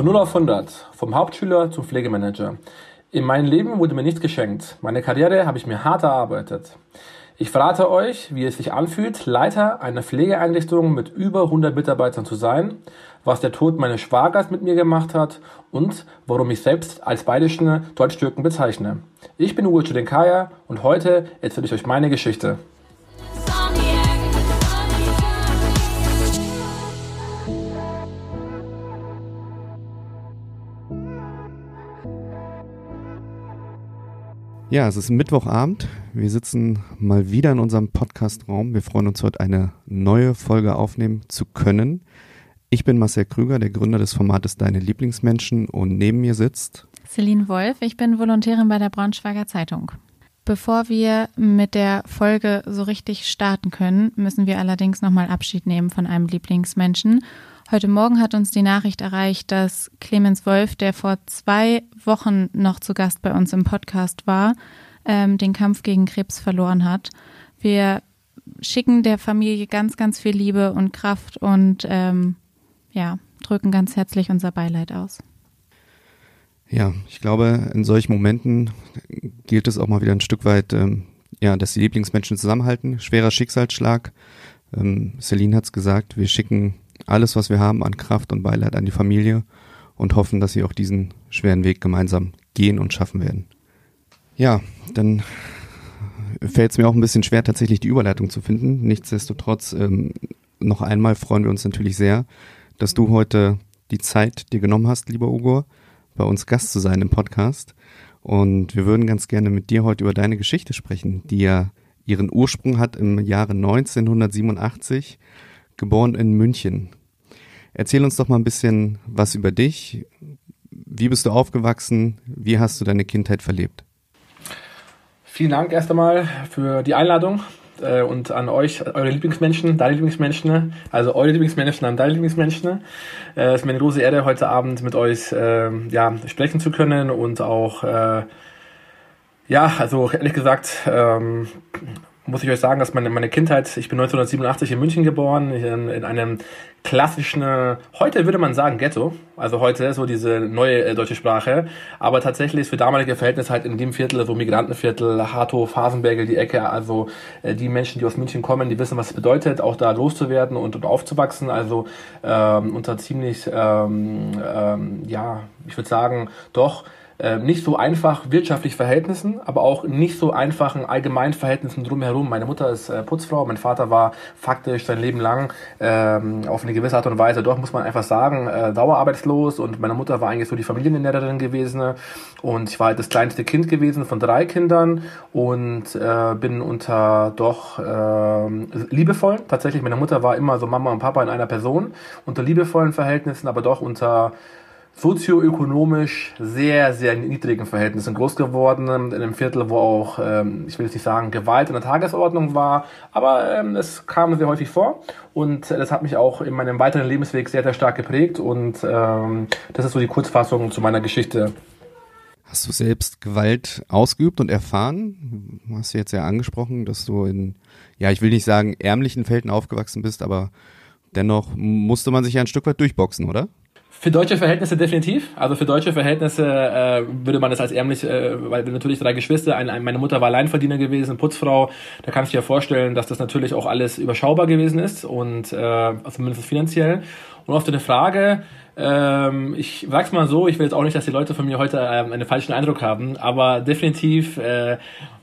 Von 0 auf 100, vom Hauptschüler zum Pflegemanager. In meinem Leben wurde mir nichts geschenkt. Meine Karriere habe ich mir hart erarbeitet. Ich verrate euch, wie es sich anfühlt, Leiter einer Pflegeeinrichtung mit über 100 Mitarbeitern zu sein, was der Tod meines Schwagers mit mir gemacht hat und warum ich selbst als bayerischen Deutsch-Türken bezeichne. Ich bin Uwe Chudenkaya und heute erzähle ich euch meine Geschichte. Ja, es ist Mittwochabend. Wir sitzen mal wieder in unserem Podcastraum. Wir freuen uns heute eine neue Folge aufnehmen zu können. Ich bin Marcel Krüger, der Gründer des Formates Deine Lieblingsmenschen und neben mir sitzt Celine Wolf. Ich bin Volontärin bei der Braunschweiger Zeitung. Bevor wir mit der Folge so richtig starten können, müssen wir allerdings nochmal Abschied nehmen von einem Lieblingsmenschen. Heute Morgen hat uns die Nachricht erreicht, dass Clemens Wolf, der vor zwei Wochen noch zu Gast bei uns im Podcast war, ähm, den Kampf gegen Krebs verloren hat. Wir schicken der Familie ganz, ganz viel Liebe und Kraft und ähm, ja, drücken ganz herzlich unser Beileid aus. Ja, ich glaube, in solchen Momenten gilt es auch mal wieder ein Stück weit, ähm, ja, dass die Lieblingsmenschen zusammenhalten. Schwerer Schicksalsschlag. Ähm, Celine hat es gesagt, wir schicken alles, was wir haben an Kraft und Beileid an die Familie und hoffen, dass sie auch diesen schweren Weg gemeinsam gehen und schaffen werden. Ja, dann fällt es mir auch ein bisschen schwer, tatsächlich die Überleitung zu finden. Nichtsdestotrotz, ähm, noch einmal freuen wir uns natürlich sehr, dass du heute die Zeit dir genommen hast, lieber Ugo, bei uns Gast zu sein im Podcast. Und wir würden ganz gerne mit dir heute über deine Geschichte sprechen, die ja ihren Ursprung hat im Jahre 1987 geboren in München. Erzähl uns doch mal ein bisschen was über dich. Wie bist du aufgewachsen? Wie hast du deine Kindheit verlebt? Vielen Dank erst einmal für die Einladung äh, und an euch, eure Lieblingsmenschen, deine Lieblingsmenschen, also eure Lieblingsmenschen an deine Lieblingsmenschen. Äh, es ist mir eine große Ehre, heute Abend mit euch äh, ja, sprechen zu können und auch, äh, ja, also ehrlich gesagt, ähm, muss ich euch sagen, dass meine, meine Kindheit, ich bin 1987 in München geboren, in, in einem klassischen, heute würde man sagen Ghetto, also heute so diese neue äh, deutsche Sprache, aber tatsächlich für damalige Verhältnisse halt in dem Viertel, so Migrantenviertel, Harthof, Hasenbergel, die Ecke, also äh, die Menschen, die aus München kommen, die wissen, was es bedeutet, auch da loszuwerden und, und aufzuwachsen, also ähm, unter ziemlich, ähm, ähm, ja, ich würde sagen, doch äh, nicht so einfach wirtschaftlich Verhältnissen, aber auch nicht so einfachen allgemeinen Verhältnissen drumherum. Meine Mutter ist äh, Putzfrau, mein Vater war faktisch sein Leben lang ähm, auf eine gewisse Art und Weise, doch muss man einfach sagen, äh, dauerarbeitslos und meine Mutter war eigentlich so die Familienernährerin gewesen und ich war halt das kleinste Kind gewesen von drei Kindern und äh, bin unter doch äh, liebevollen, tatsächlich, meine Mutter war immer so Mama und Papa in einer Person, unter liebevollen Verhältnissen, aber doch unter sozioökonomisch sehr, sehr niedrigen Verhältnissen groß geworden, in einem Viertel, wo auch, ähm, ich will jetzt nicht sagen, Gewalt in der Tagesordnung war, aber ähm, es kam sehr häufig vor und das hat mich auch in meinem weiteren Lebensweg sehr, sehr stark geprägt und ähm, das ist so die Kurzfassung zu meiner Geschichte. Hast du selbst Gewalt ausgeübt und erfahren? Du hast jetzt ja angesprochen, dass du in, ja, ich will nicht sagen, ärmlichen Felden aufgewachsen bist, aber dennoch musste man sich ja ein Stück weit durchboxen, oder? Für deutsche Verhältnisse definitiv. Also für deutsche Verhältnisse äh, würde man das als ärmlich, äh, weil natürlich drei Geschwister, ein, ein, meine Mutter war Alleinverdiener gewesen, Putzfrau. Da kannst du dir vorstellen, dass das natürlich auch alles überschaubar gewesen ist und äh, also zumindest finanziell. Und auf deine Frage, ähm, ich sag's mal so, ich will jetzt auch nicht, dass die Leute von mir heute ähm, einen falschen Eindruck haben, aber definitiv äh,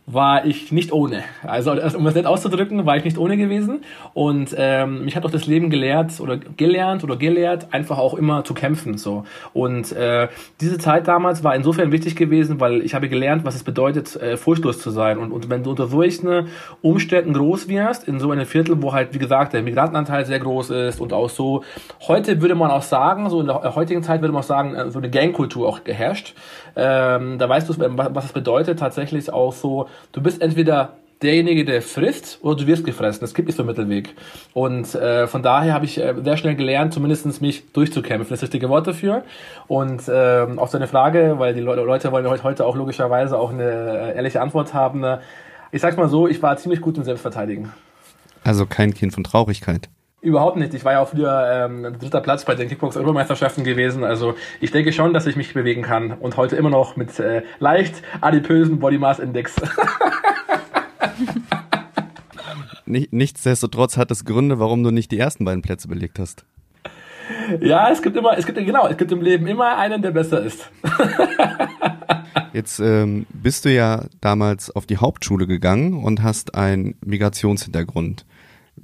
war ich nicht ohne. Also um das nett auszudrücken, war ich nicht ohne gewesen. Und ähm, mich hat auch das Leben gelehrt oder gelernt oder gelehrt, einfach auch immer zu kämpfen. So. Und äh, diese Zeit damals war insofern wichtig gewesen, weil ich habe gelernt, was es bedeutet, äh, furchtlos zu sein. Und, und wenn du unter solchen Umständen groß wirst, in so einem Viertel, wo halt, wie gesagt, der Migrantenanteil sehr groß ist und auch so, heute würde man auch sagen, so in der heutigen Zeit würde man auch sagen, äh, so eine Gangkultur auch geherrscht. Ähm, da weißt du, was es bedeutet, tatsächlich auch so, du bist entweder derjenige, der frisst oder du wirst gefressen. Es gibt nicht so einen Mittelweg. Und äh, von daher habe ich äh, sehr schnell gelernt, zumindest mich durchzukämpfen. Das ist das richtige Wort dafür. Und äh, auf seine Frage, weil die Le Leute wollen heute auch logischerweise auch eine äh, ehrliche Antwort haben. Ne? Ich sag's mal so, ich war ziemlich gut im Selbstverteidigen. Also kein Kind von Traurigkeit. Überhaupt nicht. Ich war ja auch früher ähm, dritter Platz bei den Kickbox-Europameisterschaften gewesen. Also ich denke schon, dass ich mich bewegen kann und heute immer noch mit äh, leicht adipösen Body Mass Index. Nichtsdestotrotz hat es Gründe, warum du nicht die ersten beiden Plätze belegt hast. Ja, es gibt immer, es gibt genau, es gibt im Leben immer einen, der besser ist. Jetzt ähm, bist du ja damals auf die Hauptschule gegangen und hast einen Migrationshintergrund.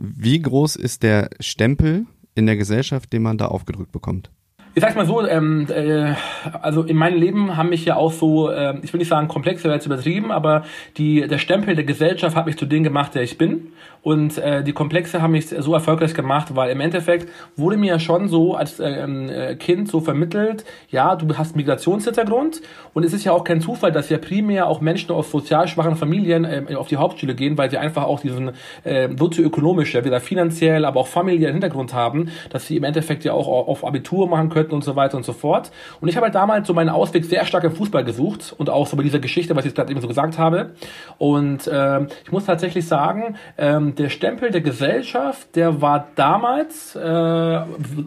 Wie groß ist der Stempel in der Gesellschaft, den man da aufgedrückt bekommt? ich sag's mal so, ähm, äh, also in meinem Leben haben mich ja auch so, äh, ich will nicht sagen komplex, jetzt übertrieben, aber die, der Stempel der Gesellschaft hat mich zu dem gemacht, der ich bin. Und äh, die Komplexe haben mich so erfolgreich gemacht, weil im Endeffekt wurde mir ja schon so als ähm, äh, Kind so vermittelt, ja, du hast Migrationshintergrund und es ist ja auch kein Zufall, dass ja primär auch Menschen aus sozial schwachen Familien äh, auf die Hauptschule gehen, weil sie einfach auch diesen äh, sozioökonomischen, wieder finanziell, aber auch familiären Hintergrund haben, dass sie im Endeffekt ja auch auf Abitur machen könnten und so weiter und so fort. Und ich habe halt damals so meinen Ausweg sehr stark im Fußball gesucht und auch so bei dieser Geschichte, was ich gerade eben so gesagt habe. Und äh, ich muss tatsächlich sagen, ähm, der Stempel der Gesellschaft, der war damals, äh,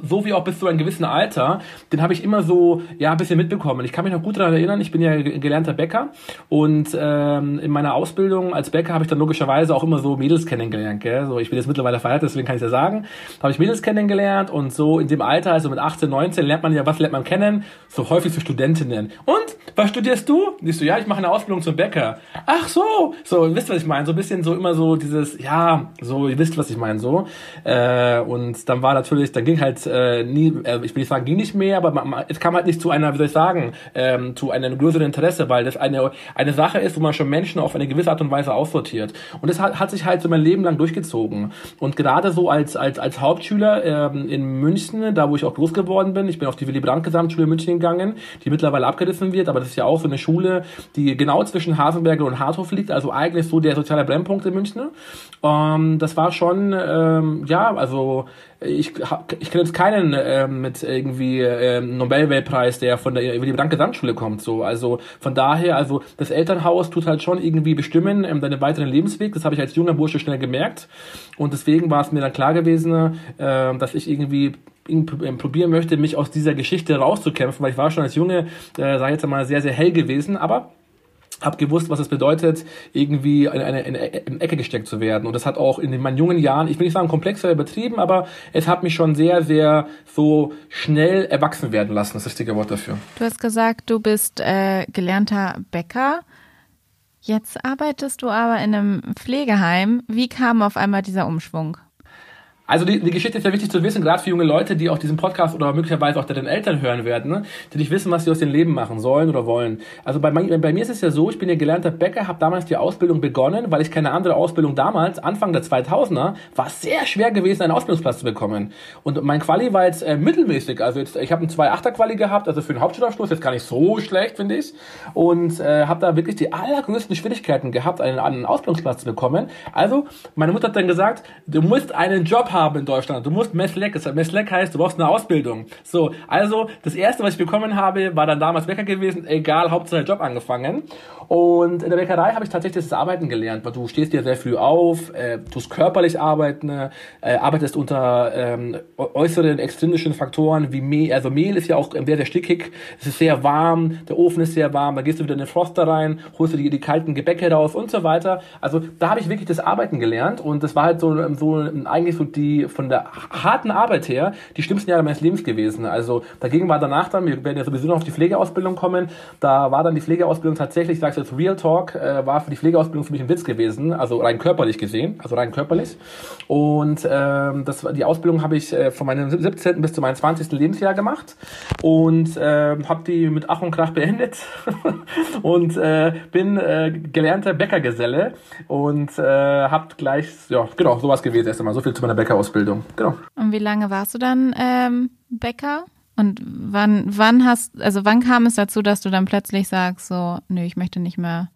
so wie auch bis zu einem gewissen Alter, den habe ich immer so, ja, ein bisschen mitbekommen. Ich kann mich noch gut daran erinnern, ich bin ja gelernter Bäcker und ähm, in meiner Ausbildung als Bäcker habe ich dann logischerweise auch immer so Mädels kennengelernt. Gell? So, ich bin jetzt mittlerweile verheiratet, deswegen kann ich ja sagen. Da habe ich Mädels kennengelernt und so in dem Alter, also mit 18, 19, lernt man ja, was lernt man kennen? So häufig so Studentinnen. Und, was studierst du? Ich so, ja, ich mache eine Ausbildung zum Bäcker. Ach so, so, wisst ihr, was ich meine? So ein bisschen so immer so dieses, ja, so, ihr wisst, was ich meine, so. Äh, und dann war natürlich, dann ging halt äh, nie, äh, ich will nicht sagen, ging nicht mehr, aber man, es kam halt nicht zu einer, wie soll ich sagen, ähm, zu einem größeren Interesse, weil das eine, eine Sache ist, wo man schon Menschen auf eine gewisse Art und Weise aussortiert. Und das hat, hat sich halt so mein Leben lang durchgezogen. Und gerade so als, als, als Hauptschüler ähm, in München, da wo ich auch groß geworden bin, ich bin auf die Willy Brandt Gesamtschule München gegangen, die mittlerweile abgerissen wird, aber das ist ja auch so eine Schule, die genau zwischen Hasenberger und Harthof liegt, also eigentlich so der soziale Brennpunkt in München. Und ähm, das war schon, ähm, ja, also ich, ich kenne jetzt keinen ähm, mit irgendwie ähm, Nobelweltpreis, der von der über die Gesamtschule kommt. So, also von daher, also das Elternhaus tut halt schon irgendwie bestimmen ähm, deinen weiteren Lebensweg. Das habe ich als junger Bursche schnell gemerkt und deswegen war es mir dann klar gewesen, äh, dass ich irgendwie ähm, probieren möchte, mich aus dieser Geschichte rauszukämpfen, weil ich war schon als Junge, äh, sage ich jetzt mal, sehr, sehr hell gewesen, aber habe gewusst, was es bedeutet, irgendwie in eine, in eine Ecke gesteckt zu werden. Und das hat auch in meinen jungen Jahren, ich will nicht sagen komplexer übertrieben, aber es hat mich schon sehr, sehr so schnell erwachsen werden lassen, das richtige Wort dafür. Du hast gesagt, du bist äh, gelernter Bäcker. Jetzt arbeitest du aber in einem Pflegeheim. Wie kam auf einmal dieser Umschwung? Also die, die Geschichte ist ja wichtig zu wissen, gerade für junge Leute, die auch diesen Podcast oder möglicherweise auch deinen Eltern hören werden, ne? die nicht wissen, was sie aus dem Leben machen sollen oder wollen. Also bei, bei mir ist es ja so, ich bin ja gelernter Bäcker, habe damals die Ausbildung begonnen, weil ich keine andere Ausbildung damals, Anfang der 2000er, war sehr schwer gewesen, einen Ausbildungsplatz zu bekommen. Und mein Quali war jetzt äh, mittelmäßig, also jetzt, ich habe einen 2,8er Quali gehabt, also für den Hauptschulabschluss jetzt gar nicht so schlecht, finde ich. Und äh, habe da wirklich die allergrößten Schwierigkeiten gehabt, einen, einen Ausbildungsplatz zu bekommen. Also meine Mutter hat dann gesagt, du musst einen Job haben, haben in Deutschland. Du musst Messlek, Messlek heißt, du brauchst eine Ausbildung. So, also das erste, was ich bekommen habe, war dann damals Bäcker gewesen, egal, Hauptsache Job angefangen. Und in der Bäckerei habe ich tatsächlich das Arbeiten gelernt, weil du stehst dir sehr früh auf, äh, tust körperlich arbeiten, äh, arbeitest unter ähm, äußeren extrinsischen Faktoren wie Mehl. Also Mehl ist ja auch sehr, sehr stickig, es ist sehr warm, der Ofen ist sehr warm, da gehst du wieder in den Froster rein, holst du die, die kalten Gebäcke raus und so weiter. Also da habe ich wirklich das Arbeiten gelernt und das war halt so, so eigentlich so die von der harten Arbeit her die schlimmsten Jahre meines Lebens gewesen. Also dagegen war danach dann, wir werden ja sowieso noch auf die Pflegeausbildung kommen, da war dann die Pflegeausbildung tatsächlich, ich sag's jetzt Real Talk, äh, war für die Pflegeausbildung für mich ein Witz gewesen, also rein körperlich gesehen, also rein körperlich. Und ähm, das, die Ausbildung habe ich äh, von meinem 17. bis zu meinem 20. Lebensjahr gemacht und äh, habe die mit Ach und Krach beendet und äh, bin äh, gelernter Bäckergeselle und äh, habe gleich, ja genau, sowas gewesen erst einmal, so viel zu meiner Bäckerausbildung, genau. Und wie lange warst du dann ähm, Bäcker? Und wann, wann hast, also wann kam es dazu, dass du dann plötzlich sagst, so, nö, ich möchte nicht mehr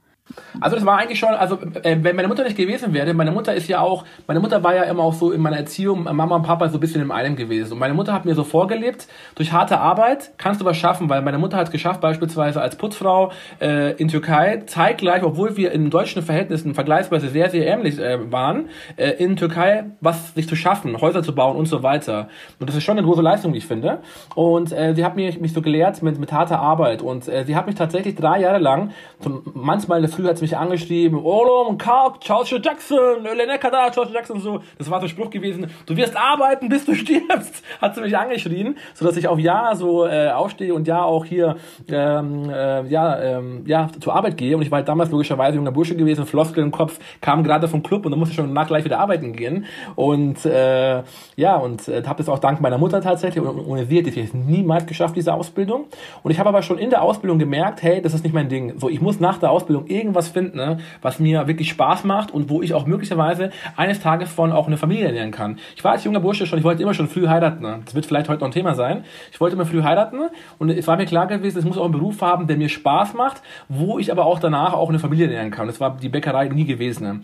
Also das war eigentlich schon, also äh, wenn meine Mutter nicht gewesen wäre, meine Mutter ist ja auch, meine Mutter war ja immer auch so in meiner Erziehung, Mama und Papa so ein bisschen im einem gewesen. Und meine Mutter hat mir so vorgelebt, durch harte Arbeit kannst du was schaffen, weil meine Mutter hat es geschafft, beispielsweise als Putzfrau äh, in Türkei, zeitgleich, obwohl wir in deutschen Verhältnissen vergleichsweise sehr, sehr ähnlich äh, waren, äh, in Türkei was sich zu schaffen, Häuser zu bauen und so weiter. Und das ist schon eine große Leistung, wie ich finde. Und äh, sie hat mich, mich so gelehrt mit, mit harter Arbeit. Und äh, sie hat mich tatsächlich drei Jahre lang, zum, manchmal in der Früh hat sie mich angeschrieben, Olom, Karp, Charles Jackson, Lenekada, Charles Jackson, so. Das war so ein Spruch gewesen, du wirst arbeiten, bis du stirbst, hat sie mich angeschrien, sodass ich auch ja so äh, aufstehe und ja auch hier ähm, äh, ja, ähm, ja, zur Arbeit gehe. Und ich war halt damals logischerweise junger Bursche gewesen, Floskel im Kopf, kam gerade vom Club und dann musste ich schon nach gleich wieder arbeiten gehen. Und äh, ja, und äh, habe das auch dank meiner Mutter tatsächlich, und ohne sie hätte ich es niemals geschafft, diese Ausbildung. Und ich habe aber schon in der Ausbildung gemerkt, hey, das ist nicht mein Ding. So, ich muss nach der Ausbildung irgendwas finden, ne, was mir wirklich Spaß macht und wo ich auch möglicherweise eines Tages von auch eine Familie ernähren kann. Ich war als junger Bursche schon, ich wollte immer schon früh heiraten. Ne? Das wird vielleicht heute noch ein Thema sein. Ich wollte immer früh heiraten und es war mir klar gewesen, es muss auch einen Beruf haben, der mir Spaß macht, wo ich aber auch danach auch eine Familie ernähren kann. Das war die Bäckerei nie gewesen. Ne?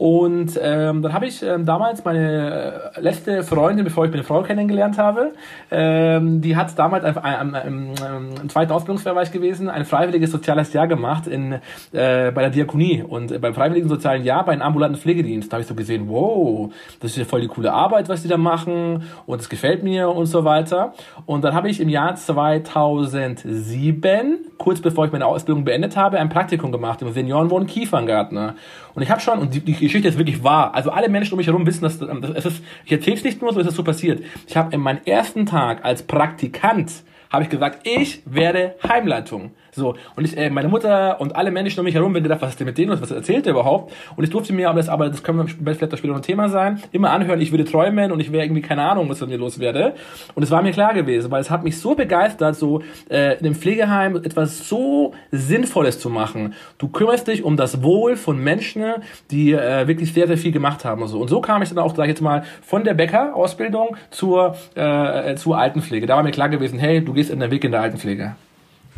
Und ähm, dann habe ich ähm, damals meine äh, letzte Freundin, bevor ich meine Frau kennengelernt habe, ähm, die hat damals ein, ein, ein, im zweiten Ausbildungsjahr gewesen, ein freiwilliges soziales Jahr gemacht in, äh, bei der Diakonie und äh, beim freiwilligen sozialen Jahr bei einem ambulanten Pflegedienst. Da habe ich so gesehen, wow, das ist ja voll die coole Arbeit, was die da machen und es gefällt mir und so weiter. Und dann habe ich im Jahr 2007, kurz bevor ich meine Ausbildung beendet habe, ein Praktikum gemacht im Seniorenwohn Kieferngartner. Und ich habe schon, und die, die Geschichte ist wirklich wahr, also alle Menschen um mich herum wissen, dass das, es ist, ich erzähle es nicht nur, so ist es so passiert. Ich habe in meinem ersten Tag als Praktikant, habe ich gesagt, ich werde Heimleitung. So, und ich, äh, meine Mutter und alle Menschen um mich herum haben gedacht, was ist denn mit denen und was erzählt der überhaupt? Und ich durfte mir aber das, aber das können wir vielleicht später noch ein Thema sein, immer anhören, ich würde träumen und ich wäre irgendwie keine Ahnung, was von mir los werde. Und es war mir klar gewesen, weil es hat mich so begeistert, so äh, in dem Pflegeheim etwas so Sinnvolles zu machen. Du kümmerst dich um das Wohl von Menschen, die äh, wirklich sehr, sehr viel gemacht haben und so. Und so kam ich dann auch, sag ich jetzt mal, von der Bäcker-Ausbildung zur, äh, zur Altenpflege. Da war mir klar gewesen, hey, du gehst in den Weg in der Altenpflege.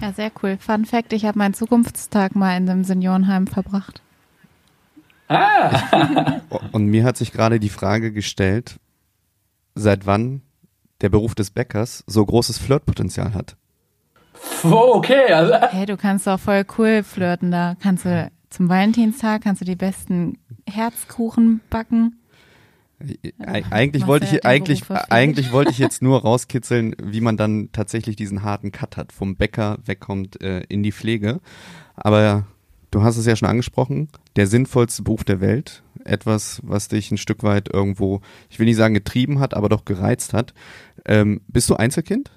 Ja, sehr cool. Fun Fact: Ich habe meinen Zukunftstag mal in einem Seniorenheim verbracht. Ah! Und mir hat sich gerade die Frage gestellt, seit wann der Beruf des Bäckers so großes Flirtpotenzial hat. Oh, okay. Also. Hey, du kannst doch voll cool flirten. Da kannst du zum Valentinstag kannst du die besten Herzkuchen backen. Eig eigentlich wollte ich eigentlich eigentlich wollte ich jetzt nur rauskitzeln, wie man dann tatsächlich diesen harten Cut hat, vom Bäcker wegkommt äh, in die Pflege. Aber du hast es ja schon angesprochen, der sinnvollste Beruf der Welt, etwas, was dich ein Stück weit irgendwo, ich will nicht sagen getrieben hat, aber doch gereizt hat. Ähm, bist du Einzelkind?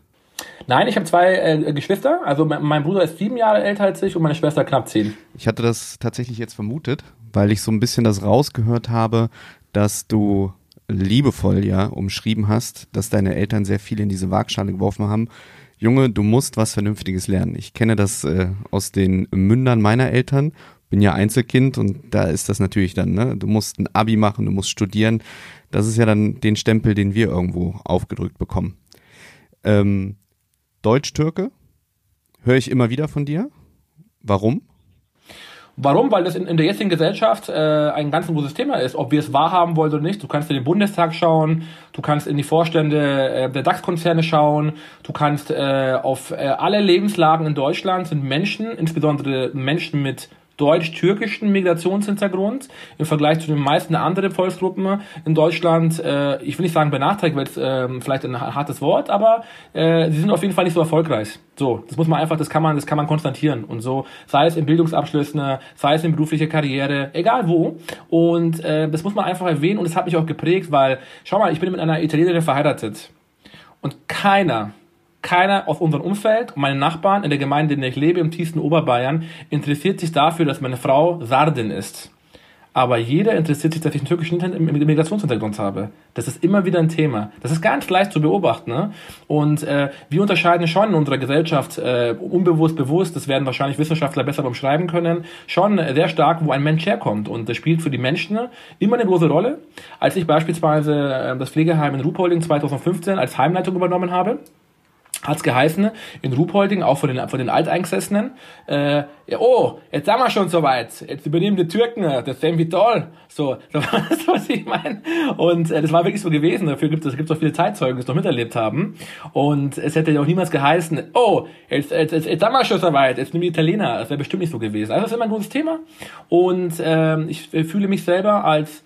Nein, ich habe zwei äh, Geschwister. Also mein, mein Bruder ist sieben Jahre älter als ich und meine Schwester knapp zehn. Ich hatte das tatsächlich jetzt vermutet, weil ich so ein bisschen das rausgehört habe, dass du liebevoll ja umschrieben hast, dass deine Eltern sehr viel in diese Waagschale geworfen haben. Junge, du musst was Vernünftiges lernen. Ich kenne das äh, aus den Mündern meiner Eltern. Bin ja Einzelkind und da ist das natürlich dann, ne? Du musst ein Abi machen, du musst studieren. Das ist ja dann den Stempel, den wir irgendwo aufgedrückt bekommen. Ähm, Deutsch-Türke höre ich immer wieder von dir. Warum? Warum? Weil das in, in der jetzigen Gesellschaft äh, ein ganz großes Thema ist, ob wir es wahrhaben wollen oder nicht. Du kannst in den Bundestag schauen, du kannst in die Vorstände äh, der DAX-Konzerne schauen, du kannst äh, auf äh, alle Lebenslagen in Deutschland sind Menschen, insbesondere Menschen mit deutsch-türkischen Migrationshintergrund im Vergleich zu den meisten anderen Volksgruppen in Deutschland, äh, ich will nicht sagen benachteiligt, weil es äh, vielleicht ein hartes Wort, aber äh, sie sind auf jeden Fall nicht so erfolgreich. So, das muss man einfach, das kann man, das kann man konstatieren und so, sei es in Bildungsabschlüssen, sei es in beruflicher Karriere, egal wo. Und äh, das muss man einfach erwähnen und es hat mich auch geprägt, weil, schau mal, ich bin mit einer Italienerin verheiratet und keiner keiner aus unserem Umfeld, meine Nachbarn in der Gemeinde, in der ich lebe, im tiefsten Oberbayern, interessiert sich dafür, dass meine Frau Sardin ist. Aber jeder interessiert sich, dass ich einen türkischen Migrationshintergrund habe. Das ist immer wieder ein Thema. Das ist ganz leicht zu beobachten. Ne? Und äh, wir unterscheiden schon in unserer Gesellschaft, äh, unbewusst, bewusst, das werden wahrscheinlich Wissenschaftler besser beschreiben können, schon sehr stark, wo ein Mensch herkommt. Und das spielt für die Menschen immer eine große Rolle. Als ich beispielsweise äh, das Pflegeheim in Ruhpolding 2015 als Heimleitung übernommen habe, hat's geheißen, in Ruhpolding, auch von den, von den Alteingesessenen, äh, ja, oh, jetzt sind wir schon soweit, jetzt übernehmen die Türken, das ist wie toll, so, das war das, was ich meine, und äh, das war wirklich so gewesen, dafür gibt es, gibt auch viele Zeitzeugen, die es noch miterlebt haben, und es hätte ja auch niemals geheißen, oh, jetzt, jetzt, jetzt, jetzt sind wir schon soweit, jetzt nehmen die Italiener, das wäre bestimmt nicht so gewesen, also das ist immer ein gutes Thema, und ähm, ich fühle mich selber als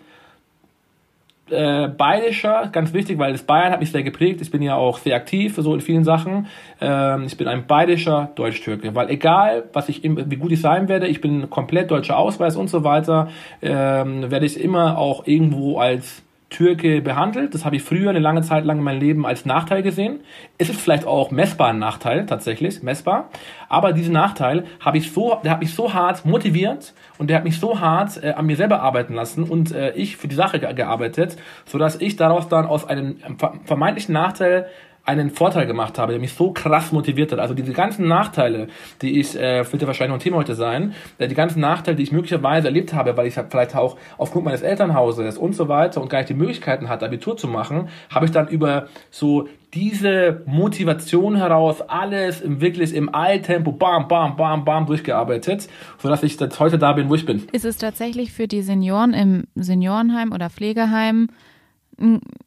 äh, bayerischer, ganz wichtig, weil das Bayern hat mich sehr geprägt. Ich bin ja auch sehr aktiv so in vielen Sachen. Ähm, ich bin ein bayerischer Deutsch-Türke, weil egal, was ich, wie gut ich sein werde, ich bin komplett deutscher Ausweis und so weiter, ähm, werde ich immer auch irgendwo als Türke behandelt. Das habe ich früher eine lange Zeit lang in meinem Leben als Nachteil gesehen. Es ist vielleicht auch messbar ein Nachteil, tatsächlich, messbar. Aber diesen Nachteil habe ich so, der hat mich so hart motiviert und der hat mich so hart äh, an mir selber arbeiten lassen und äh, ich für die Sache ge gearbeitet, sodass ich daraus dann aus einem vermeintlichen Nachteil einen Vorteil gemacht habe, der mich so krass motiviert hat. Also diese ganzen Nachteile, die ich, äh, wird ja wahrscheinlich noch ein Thema heute sein, äh, die ganzen Nachteile, die ich möglicherweise erlebt habe, weil ich vielleicht auch aufgrund meines Elternhauses und so weiter und gar nicht die Möglichkeiten hatte, Abitur zu machen, habe ich dann über so diese Motivation heraus alles im wirklich im Eiltempo bam bam bam bam durchgearbeitet, sodass ich jetzt heute da bin, wo ich bin. Ist es tatsächlich für die Senioren im Seniorenheim oder Pflegeheim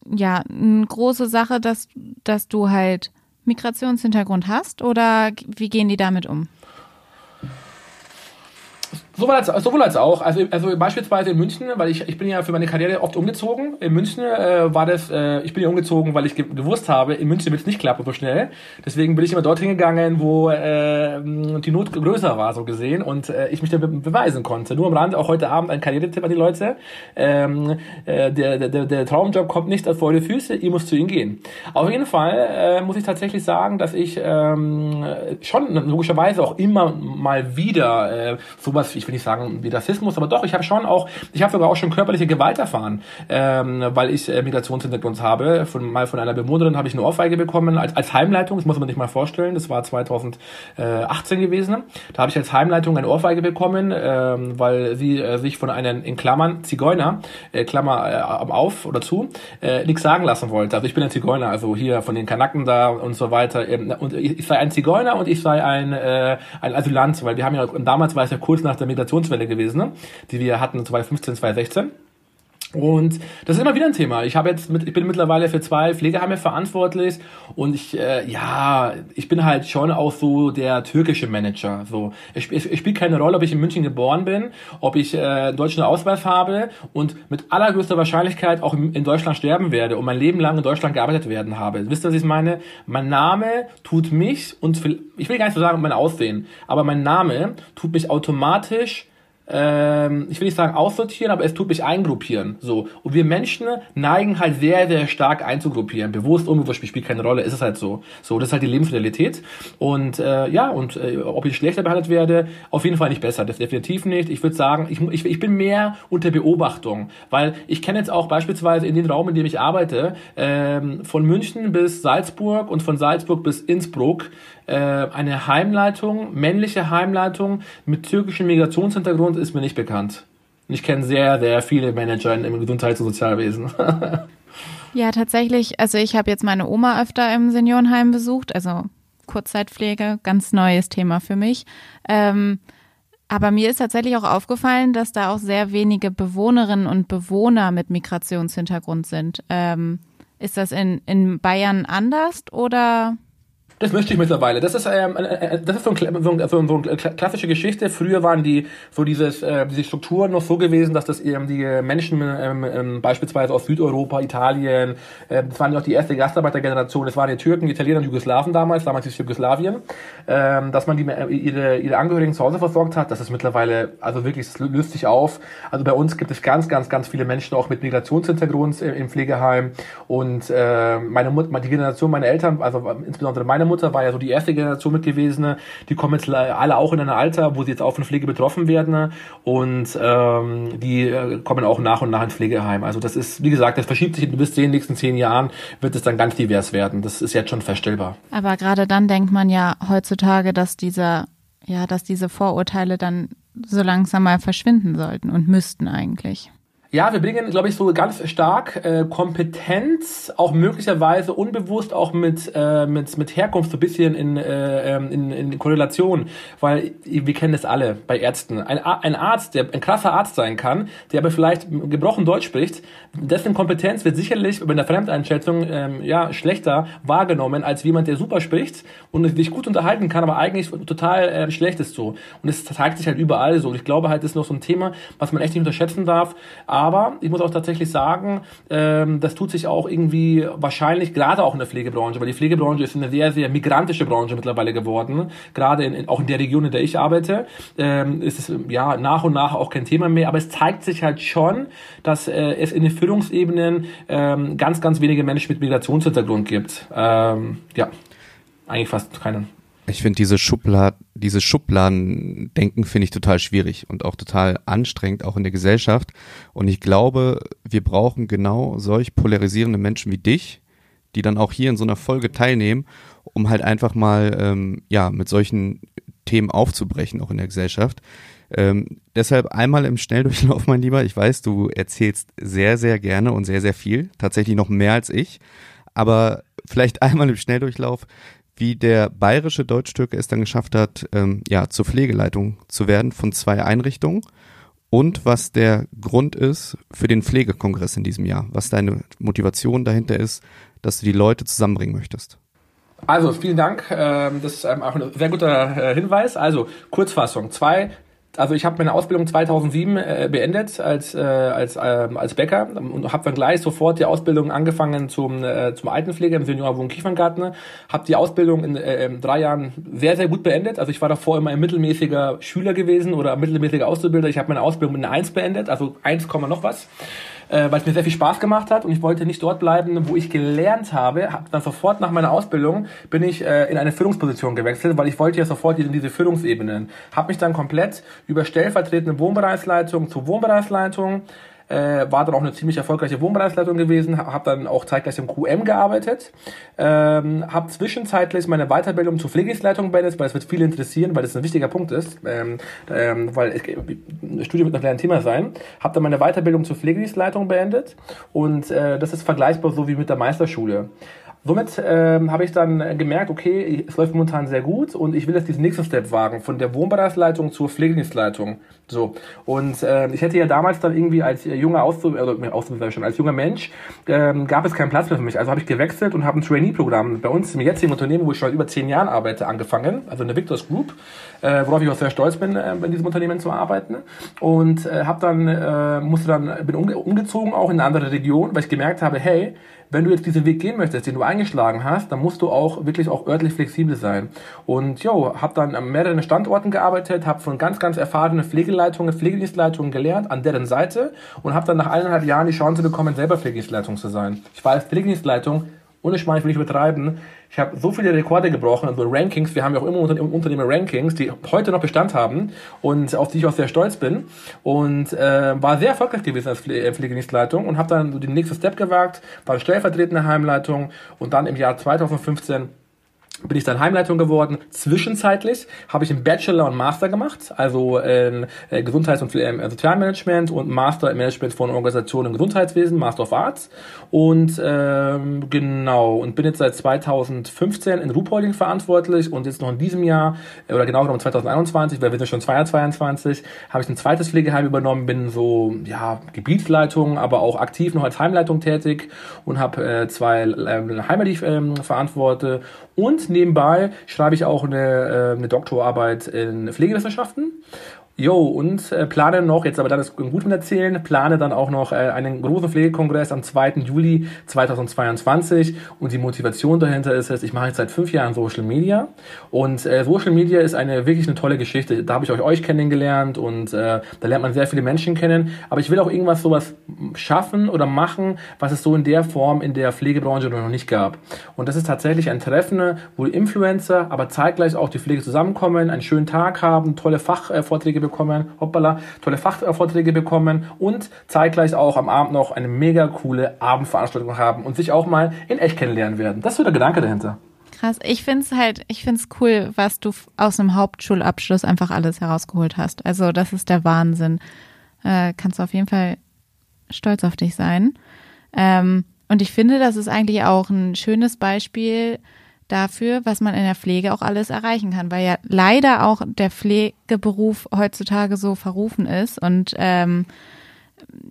ja, eine große Sache, dass, dass du halt Migrationshintergrund hast oder wie gehen die damit um? Sowohl als, sowohl als auch. Also, also beispielsweise in München, weil ich, ich bin ja für meine Karriere oft umgezogen. In München äh, war das, äh, ich bin ja umgezogen, weil ich ge gewusst habe, in München wird es nicht klappen so schnell. Deswegen bin ich immer dorthin gegangen, wo äh, die Not größer war, so gesehen, und äh, ich mich be beweisen konnte. Nur am Rand, auch heute Abend ein Karrieretipp an die Leute. Ähm, äh, der, der, der Traumjob kommt nicht als vor die Füße, ihr müsst zu ihm gehen. Auf jeden Fall äh, muss ich tatsächlich sagen, dass ich ähm, schon logischerweise auch immer mal wieder äh, sowas, ich will nicht sagen wie Rassismus, aber doch, ich habe schon auch, ich habe sogar auch schon körperliche Gewalt erfahren, ähm, weil ich äh, Migrationshintergrund habe. Von, mal von einer Bewohnerin habe ich eine Ohrfeige bekommen, als, als Heimleitung, das muss man sich mal vorstellen, das war 2018 gewesen. Da habe ich als Heimleitung eine Ohrfeige bekommen, ähm, weil sie äh, sich von einem, in Klammern, Zigeuner, äh, Klammer äh, auf oder zu, äh, nichts sagen lassen wollte. Also ich bin ein Zigeuner, also hier von den Kanaken da und so weiter. Ähm, und ich, ich sei ein Zigeuner und ich sei ein, äh, ein Asylant, weil wir haben ja, damals war es ja kurz nach der Migrationswelle gewesen, ne? die wir hatten 2015, 2016. Und das ist immer wieder ein Thema. Ich habe jetzt mit, ich bin mittlerweile für zwei Pflegeheime verantwortlich und ich, äh, ja, ich bin halt schon auch so der türkische Manager. So, es, spielt keine Rolle, ob ich in München geboren bin, ob ich äh, deutschen Ausweis habe und mit allergrößter Wahrscheinlichkeit auch in, in Deutschland sterben werde und mein Leben lang in Deutschland gearbeitet werden habe. Wisst ihr, was ich meine? Mein Name tut mich und ich will gar nicht so sagen mein Aussehen, aber mein Name tut mich automatisch ähm, ich will nicht sagen aussortieren, aber es tut mich eingruppieren. So. Und wir Menschen neigen halt sehr, sehr stark einzugruppieren. Bewusst, unbewusst spielt keine Rolle, ist es halt so. So, das ist halt die Lebensrealität. Und äh, ja, und äh, ob ich schlechter behandelt werde, auf jeden Fall nicht besser. Das definitiv nicht. Ich würde sagen, ich, ich, ich bin mehr unter Beobachtung. Weil ich kenne jetzt auch beispielsweise in den Raum, in dem ich arbeite, ähm, von München bis Salzburg und von Salzburg bis Innsbruck äh, eine Heimleitung, männliche Heimleitung mit türkischem Migrationshintergrund ist mir nicht bekannt. Ich kenne sehr, sehr viele Manager im Gesundheits- und Sozialwesen. ja, tatsächlich. Also ich habe jetzt meine Oma öfter im Seniorenheim besucht, also Kurzzeitpflege, ganz neues Thema für mich. Ähm, aber mir ist tatsächlich auch aufgefallen, dass da auch sehr wenige Bewohnerinnen und Bewohner mit Migrationshintergrund sind. Ähm, ist das in, in Bayern anders oder? Das möchte ich mittlerweile. Das ist, ähm, äh, äh das ist so, ein, so, ein, so, eine klassische Geschichte. Früher waren die so dieses, äh, diese Strukturen noch so gewesen, dass das ähm, die Menschen ähm, ähm, beispielsweise aus Südeuropa, Italien, äh, das waren ja auch die erste Gastarbeitergeneration, das waren die Türken, die Italiener und Jugoslawen damals, damals ist Jugoslawien, ähm, dass man die, äh, ihre, ihre Angehörigen zu Hause versorgt hat. Das ist mittlerweile, also wirklich, das löst sich auf. Also bei uns gibt es ganz, ganz, ganz viele Menschen auch mit Migrationshintergrund im, im Pflegeheim und äh, meine Mutter, die Generation meiner Eltern, also insbesondere meine Mutter, Mutter war ja so die erste Generation mit gewesen. Die kommen jetzt alle auch in ein Alter, wo sie jetzt auch von Pflege betroffen werden und ähm, die äh, kommen auch nach und nach in Pflegeheim. Also das ist, wie gesagt, das verschiebt sich bis in den nächsten zehn Jahren, wird es dann ganz divers werden. Das ist jetzt schon feststellbar. Aber gerade dann denkt man ja heutzutage, dass dieser, ja, dass diese Vorurteile dann so langsam mal verschwinden sollten und müssten eigentlich. Ja, wir bringen, glaube ich, so ganz stark äh, Kompetenz, auch möglicherweise unbewusst auch mit, äh, mit, mit Herkunft so ein bisschen in, äh, ähm, in, in Korrelation, weil wir kennen das alle bei Ärzten. Ein, ein Arzt, der ein krasser Arzt sein kann, der aber vielleicht gebrochen Deutsch spricht, dessen Kompetenz wird sicherlich bei der Fremdeinschätzung ähm, ja, schlechter wahrgenommen als jemand, der super spricht und sich gut unterhalten kann, aber eigentlich total äh, schlecht ist so. Und es zeigt sich halt überall so. Und ich glaube halt, das ist noch so ein Thema, was man echt nicht unterschätzen darf. Aber ich muss auch tatsächlich sagen, ähm, das tut sich auch irgendwie wahrscheinlich gerade auch in der Pflegebranche, weil die Pflegebranche ist eine sehr, sehr migrantische Branche mittlerweile geworden. Gerade in, in, auch in der Region, in der ich arbeite, ähm, ist es ja nach und nach auch kein Thema mehr. Aber es zeigt sich halt schon, dass äh, es in den Führungsebenen ähm, ganz, ganz wenige Menschen mit Migrationshintergrund gibt. Ähm, ja, eigentlich fast keinen. Ich finde diese Schublad, diese Schubladendenken finde ich total schwierig und auch total anstrengend, auch in der Gesellschaft. Und ich glaube, wir brauchen genau solch polarisierende Menschen wie dich, die dann auch hier in so einer Folge teilnehmen, um halt einfach mal ähm, ja mit solchen Themen aufzubrechen, auch in der Gesellschaft. Ähm, deshalb einmal im Schnelldurchlauf, mein Lieber. Ich weiß, du erzählst sehr, sehr gerne und sehr, sehr viel. Tatsächlich noch mehr als ich. Aber vielleicht einmal im Schnelldurchlauf wie der bayerische Deutschtürke es dann geschafft hat, ähm, ja, zur Pflegeleitung zu werden von zwei Einrichtungen und was der Grund ist für den Pflegekongress in diesem Jahr, was deine Motivation dahinter ist, dass du die Leute zusammenbringen möchtest. Also vielen Dank, ähm, das ist auch ein sehr guter äh, Hinweis. Also Kurzfassung, zwei also ich habe meine Ausbildung 2007 äh, beendet als äh, als äh, als Bäcker und habe dann gleich sofort die Ausbildung angefangen zum äh, zum Altenpfleger im Seniorenwohn Kieferngarten. Habe die Ausbildung in, äh, in drei Jahren sehr sehr gut beendet. Also ich war davor immer ein mittelmäßiger Schüler gewesen oder mittelmäßiger Auszubildender. Ich habe meine Ausbildung mit einer 1 beendet, also 1, noch was äh, weil es mir sehr viel Spaß gemacht hat und ich wollte nicht dort bleiben, wo ich gelernt habe. Hab dann sofort nach meiner Ausbildung bin ich äh, in eine Führungsposition gewechselt, weil ich wollte ja sofort in diese Führungsebenen. Habe mich dann komplett über stellvertretende Wohnbereichsleitung zu Wohnbereichsleitung äh, war dann auch eine ziemlich erfolgreiche Wohnbereichsleitung gewesen, habe dann auch zeitgleich im QM gearbeitet, ähm, habe zwischenzeitlich meine Weiterbildung zur Pflegeleitung beendet, weil es wird viele interessieren, weil das ein wichtiger Punkt ist, ähm, ähm, weil ein Studium wird noch ein Thema sein, habe dann meine Weiterbildung zur Pflegedienstleitung beendet und äh, das ist vergleichbar so wie mit der Meisterschule. Somit ähm, habe ich dann gemerkt, okay, es läuft momentan sehr gut und ich will jetzt diesen nächsten Step wagen, von der Wohnbereichsleitung zur Pflegedienstleitung. So. Und äh, ich hätte ja damals dann irgendwie als junger Auszubildender, also Auszubildender schon, als junger Mensch, ähm, gab es keinen Platz mehr für mich. Also habe ich gewechselt und habe ein Trainee-Programm bei uns im jetzigen Unternehmen, wo ich schon seit über zehn Jahren arbeite, angefangen, also in der Victors Group, äh, worauf ich auch sehr stolz bin, äh, in diesem Unternehmen zu arbeiten. Und äh, habe dann, äh, musste dann, bin umge umgezogen auch in eine andere Region, weil ich gemerkt habe, hey, wenn du jetzt diesen Weg gehen möchtest, den du eingeschlagen hast, dann musst du auch wirklich auch örtlich flexibel sein. Und jo, habe dann an mehreren Standorten gearbeitet, habe von ganz, ganz erfahrenen Pflegeleitungen, Pflegedienstleitungen gelernt, an deren Seite und habe dann nach eineinhalb Jahren die Chance bekommen, selber Pflegedienstleitung zu sein. Ich war als Pflegedienstleitung ohne Schmarrn, ich will nicht übertreiben, ich habe so viele Rekorde gebrochen, also Rankings, wir haben ja auch immer unter, Unternehmen Rankings, die heute noch Bestand haben und auf die ich auch sehr stolz bin und äh, war sehr erfolgreich gewesen als Pfle Pflegedienstleitung und habe dann so den nächsten Step gewagt, war stellvertretende Heimleitung und dann im Jahr 2015 bin ich dann Heimleitung geworden. Zwischenzeitlich habe ich einen Bachelor und Master gemacht, also in äh, Gesundheits- und äh, Sozialmanagement und Master im Management von Organisationen im Gesundheitswesen, Master of Arts. Und ähm, genau, und bin jetzt seit 2015 in Ruhpolding verantwortlich und jetzt noch in diesem Jahr, äh, oder genau genommen 2021, weil wir sind schon 2022, habe ich ein zweites Pflegeheim übernommen, bin so, ja, Gebietsleitung, aber auch aktiv noch als Heimleitung tätig und habe äh, zwei äh, Heime, die ich ähm, verantworte. Und nebenbei schreibe ich auch eine, äh, eine Doktorarbeit in Pflegewissenschaften Jo, und äh, plane noch, jetzt aber dann ist gut mit erzählen, plane dann auch noch äh, einen großen Pflegekongress am 2. Juli 2022 und die Motivation dahinter ist es, ich mache jetzt seit fünf Jahren Social Media und äh, Social Media ist eine wirklich eine tolle Geschichte. Da habe ich euch, euch kennengelernt und äh, da lernt man sehr viele Menschen kennen, aber ich will auch irgendwas sowas schaffen oder machen, was es so in der Form in der Pflegebranche noch nicht gab. Und das ist tatsächlich ein Treffen, wo Influencer, aber zeitgleich auch die Pflege zusammenkommen, einen schönen Tag haben, tolle Fachvorträge bekommen, hoppala, tolle Fachvorträge bekommen und zeitgleich auch am Abend noch eine mega coole Abendveranstaltung haben und sich auch mal in echt kennenlernen werden. Das ist so der Gedanke dahinter. Krass. Ich finde es halt, ich finde es cool, was du aus einem Hauptschulabschluss einfach alles herausgeholt hast. Also das ist der Wahnsinn. Äh, kannst du auf jeden Fall stolz auf dich sein. Ähm, und ich finde, das ist eigentlich auch ein schönes Beispiel dafür, was man in der Pflege auch alles erreichen kann, weil ja leider auch der Pflegeberuf heutzutage so verrufen ist und ähm,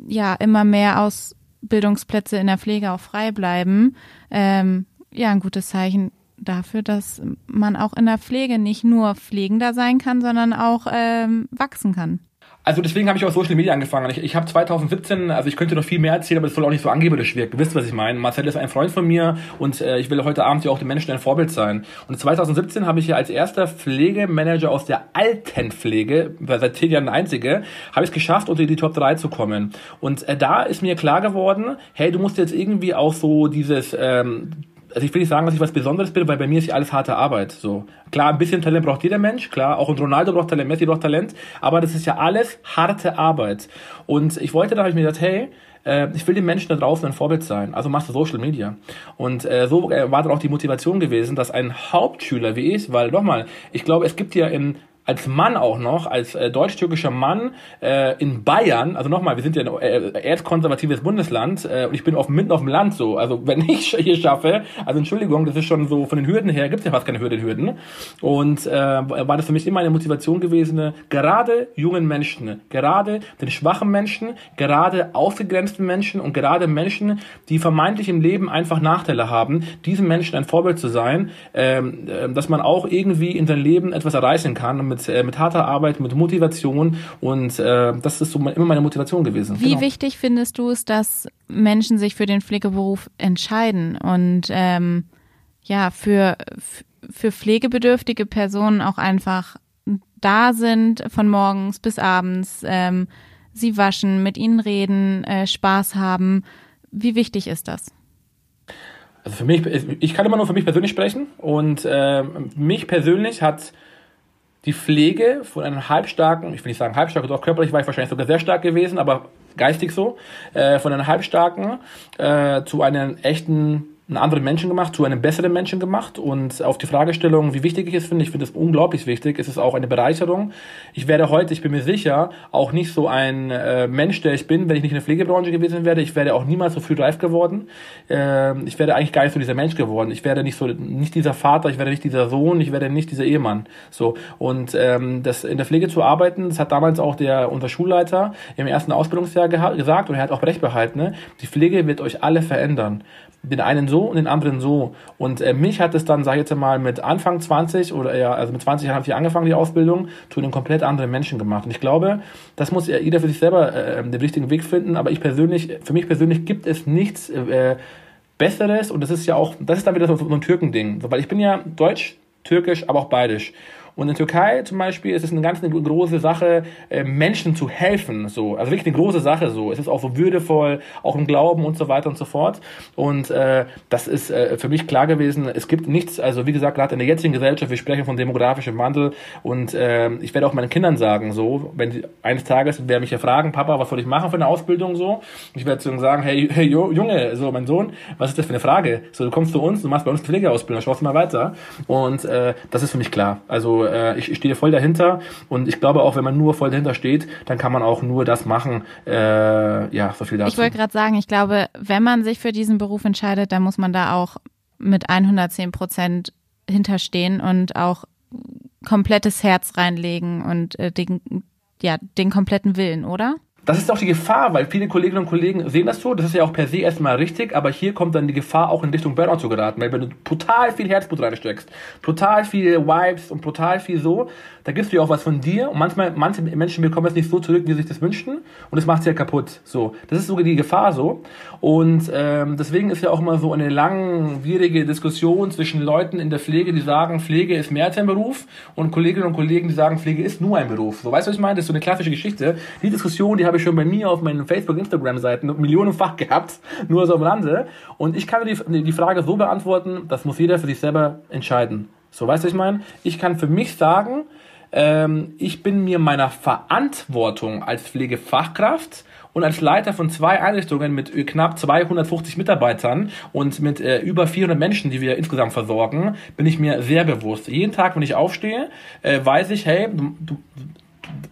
ja immer mehr Ausbildungsplätze in der Pflege auch frei bleiben. Ähm, ja, ein gutes Zeichen dafür, dass man auch in der Pflege nicht nur pflegender sein kann, sondern auch ähm, wachsen kann. Also deswegen habe ich auch Social Media angefangen. Ich, ich habe 2017, also ich könnte noch viel mehr erzählen, aber es soll auch nicht so angeberisch wirken. Wisst, was ich meine. Marcel ist ein Freund von mir und äh, ich will heute Abend ja auch den Menschen ein Vorbild sein. Und 2017 habe ich ja als erster Pflegemanager aus der Altenpflege, seit zehn Jahren der einzige, habe ich es geschafft, unter die Top 3 zu kommen. Und äh, da ist mir klar geworden, hey, du musst jetzt irgendwie auch so dieses ähm, also ich will nicht sagen, dass ich was Besonderes bin, weil bei mir ist ja alles harte Arbeit. So klar, ein bisschen Talent braucht jeder Mensch, klar, auch ein Ronaldo braucht Talent, Messi braucht Talent, aber das ist ja alles harte Arbeit. Und ich wollte, da habe ich mir gedacht, hey, äh, ich will den Menschen da draußen ein Vorbild sein. Also machst du Social Media. Und äh, so äh, war dann auch die Motivation gewesen, dass ein Hauptschüler wie ich, weil nochmal, ich glaube, es gibt ja in als Mann auch noch, als äh, deutsch-türkischer Mann äh, in Bayern, also nochmal, wir sind ja ein äh, erzkonservatives Bundesland äh, und ich bin auf, mitten auf dem Land so, also wenn ich hier schaffe, also Entschuldigung, das ist schon so, von den Hürden her gibt es ja fast keine Hürden, und äh, war das für mich immer eine Motivation gewesen, gerade jungen Menschen, gerade den schwachen Menschen, gerade ausgegrenzten Menschen und gerade Menschen, die vermeintlich im Leben einfach Nachteile haben, diesen Menschen ein Vorbild zu sein, ähm, äh, dass man auch irgendwie in sein Leben etwas erreichen kann mit, äh, mit harter Arbeit, mit Motivation und äh, das ist so immer meine Motivation gewesen. Wie genau. wichtig findest du es, dass Menschen sich für den Pflegeberuf entscheiden und ähm, ja, für, für pflegebedürftige Personen auch einfach da sind von morgens bis abends, ähm, sie waschen, mit ihnen reden, äh, Spaß haben. Wie wichtig ist das? Also für mich, ich kann immer nur für mich persönlich sprechen und äh, mich persönlich hat die Pflege von einem halbstarken, ich will nicht sagen halbstark, doch körperlich war ich wahrscheinlich sogar sehr stark gewesen, aber geistig so, äh, von einem halbstarken äh, zu einem echten einen anderen Menschen gemacht, zu einem besseren Menschen gemacht. Und auf die Fragestellung, wie wichtig ich es finde, ich finde es unglaublich wichtig. Es ist auch eine Bereicherung. Ich werde heute, ich bin mir sicher, auch nicht so ein äh, Mensch, der ich bin, wenn ich nicht in der Pflegebranche gewesen wäre. Ich wäre auch niemals so früh reif geworden. Äh, ich wäre eigentlich gar nicht so dieser Mensch geworden. Ich werde nicht so, nicht dieser Vater, ich werde nicht dieser Sohn, ich werde nicht dieser Ehemann. So. Und ähm, das in der Pflege zu arbeiten, das hat damals auch der, unser Schulleiter im ersten Ausbildungsjahr gesagt und er hat auch recht behalten, ne? die Pflege wird euch alle verändern den einen so und den anderen so. Und äh, mich hat es dann, sag ich jetzt mal, mit Anfang 20 oder ja, also mit 20 Jahren habe ich angefangen, die Ausbildung, zu einem komplett anderen Menschen gemacht. Und ich glaube, das muss jeder für sich selber äh, den richtigen Weg finden. Aber ich persönlich, für mich persönlich gibt es nichts äh, Besseres. Und das ist ja auch, das ist dann wieder so, so ein Türkending. So, weil ich bin ja deutsch, türkisch, aber auch beidisch. Und in Türkei zum Beispiel ist es eine ganz eine große Sache, äh, Menschen zu helfen. So. Also wirklich eine große Sache so. Es ist auch so würdevoll, auch im Glauben und so weiter und so fort. Und äh, das ist äh, für mich klar gewesen, es gibt nichts, also wie gesagt, gerade in der jetzigen Gesellschaft, wir sprechen von demografischem Wandel und äh, ich werde auch meinen Kindern sagen, so, wenn sie eines Tages werden mich ja fragen, Papa, was soll ich machen für eine Ausbildung so? Ich werde zu ihnen sagen, hey, hey Junge, so mein Sohn, was ist das für eine Frage? So, du kommst zu uns, du machst bei uns Pflegeausbildung, schaust mal weiter. Und äh, das ist für mich klar. Also äh, ich, ich stehe voll dahinter und ich glaube auch, wenn man nur voll dahinter steht, dann kann man auch nur das machen. Äh, ja, so viel dazu. Ich wollte gerade sagen, ich glaube, wenn man sich für diesen Beruf entscheidet, dann muss man da auch mit 110 Prozent hinterstehen und auch komplettes Herz reinlegen und äh, den, ja, den kompletten Willen, oder? Das ist auch die Gefahr, weil viele Kolleginnen und Kollegen sehen das so. Das ist ja auch per se erstmal richtig, aber hier kommt dann die Gefahr, auch in Richtung Burnout zu geraten. Weil wenn du total viel Herzblut reinsteckst, total viel Vibes und total viel so, da gibst du ja auch was von dir und manchmal, manche Menschen bekommen es nicht so zurück, wie sie sich das wünschen und das macht sie ja kaputt. So, das ist sogar die Gefahr so und ähm, deswegen ist ja auch immer so eine langwierige Diskussion zwischen Leuten in der Pflege, die sagen, Pflege ist mehr als ein Beruf und Kolleginnen und Kollegen, die sagen, Pflege ist nur ein Beruf. So, weißt du, was ich meine? Das ist so eine klassische Geschichte. Die Diskussion, die habe ich schon bei mir auf meinen Facebook, Instagram-Seiten millionenfach gehabt, nur so am Rande und ich kann die, die Frage so beantworten, das muss jeder für sich selber entscheiden. So, weißt du, was ich meine? Ich kann für mich sagen, ähm, ich bin mir meiner Verantwortung als Pflegefachkraft und als Leiter von zwei Einrichtungen mit knapp 250 Mitarbeitern und mit äh, über 400 Menschen, die wir insgesamt versorgen, bin ich mir sehr bewusst. Jeden Tag, wenn ich aufstehe, äh, weiß ich, hey, du, du,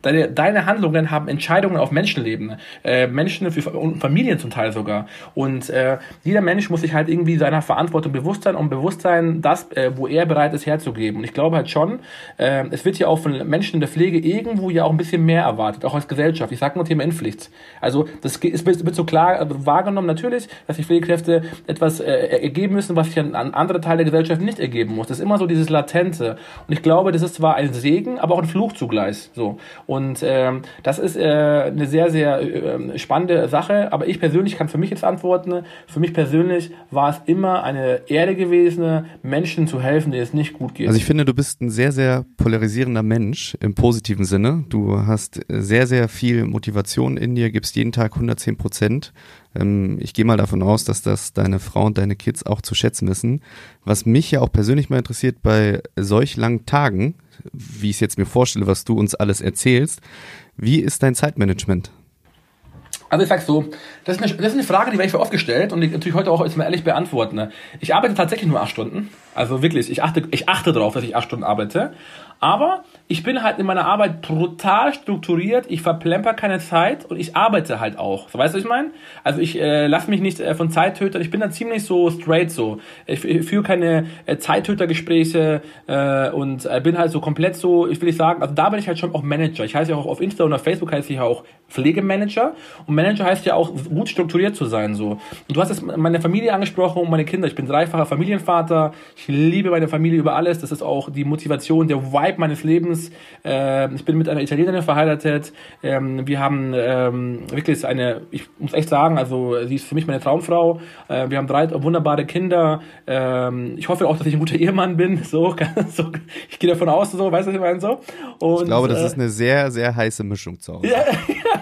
deine, deine Handlungen haben Entscheidungen auf Menschenleben, äh, Menschen und Familien zum Teil sogar. Und äh, jeder Mensch muss sich halt irgendwie seiner Verantwortung bewusst sein und bewusst sein, das, äh, wo er bereit ist herzugeben. Und ich glaube halt schon, äh, es wird ja auch von Menschen in der Pflege irgendwo ja auch ein bisschen mehr erwartet, auch als Gesellschaft. Ich sage nur Thema Impfpflicht. Also das ist, wird so klar wahrgenommen natürlich, dass die Pflegekräfte etwas äh, ergeben müssen, was sich an, an andere Teile der Gesellschaft nicht ergeben muss. Das ist immer so dieses Latente. Und ich glaube, das ist zwar ein Segen, aber auch ein Fluch zugleich. So. Und ähm, das ist äh, eine sehr, sehr äh, spannende Sache. Aber ich persönlich kann für mich jetzt antworten. Für mich persönlich war es immer eine Ehre gewesen, Menschen zu helfen, denen es nicht gut geht. Also ich finde, du bist ein sehr, sehr polarisierender Mensch im positiven Sinne. Du hast sehr, sehr viel Motivation in dir, gibst jeden Tag 110 Prozent. Ähm, ich gehe mal davon aus, dass das deine Frau und deine Kids auch zu schätzen wissen. Was mich ja auch persönlich mal interessiert bei solch langen Tagen, wie ich es jetzt mir vorstelle, was du uns alles erzählst, wie ist dein Zeitmanagement? Also ich sag so, das ist, eine, das ist eine Frage, die werde ich für oft gestellt und die natürlich heute auch jetzt mal ehrlich beantworten. Ne? Ich arbeite tatsächlich nur acht Stunden. Also wirklich, ich achte, ich achte darauf, dass ich acht Stunden arbeite. Aber ich bin halt in meiner Arbeit brutal strukturiert, ich verplemper keine Zeit und ich arbeite halt auch. So, weißt du, was ich meine? Also ich äh, lasse mich nicht äh, von Zeittötern, ich bin da ziemlich so straight so. Ich, ich führe keine äh, Zeittötergespräche äh, und äh, bin halt so komplett so, ich will nicht sagen, also da bin ich halt schon auch Manager. Ich heiße ja auch auf Insta und auf Facebook heiße ich ja auch Pflegemanager und Manager heißt ja auch gut strukturiert zu sein so. Und du hast jetzt meine Familie angesprochen und meine Kinder. Ich bin dreifacher Familienvater. Ich liebe meine Familie über alles. Das ist auch die Motivation, der Vibe meines Lebens. Äh, ich bin mit einer Italienerin verheiratet. Ähm, wir haben ähm, wirklich eine, ich muss echt sagen, also sie ist für mich meine Traumfrau. Äh, wir haben drei wunderbare Kinder. Ähm, ich hoffe auch, dass ich ein guter Ehemann bin. So, so ich gehe davon aus, so, weißt du, was ich meine so. Und, ich glaube, das äh, ist eine sehr, sehr heiße Mischung zu Hause. Ja,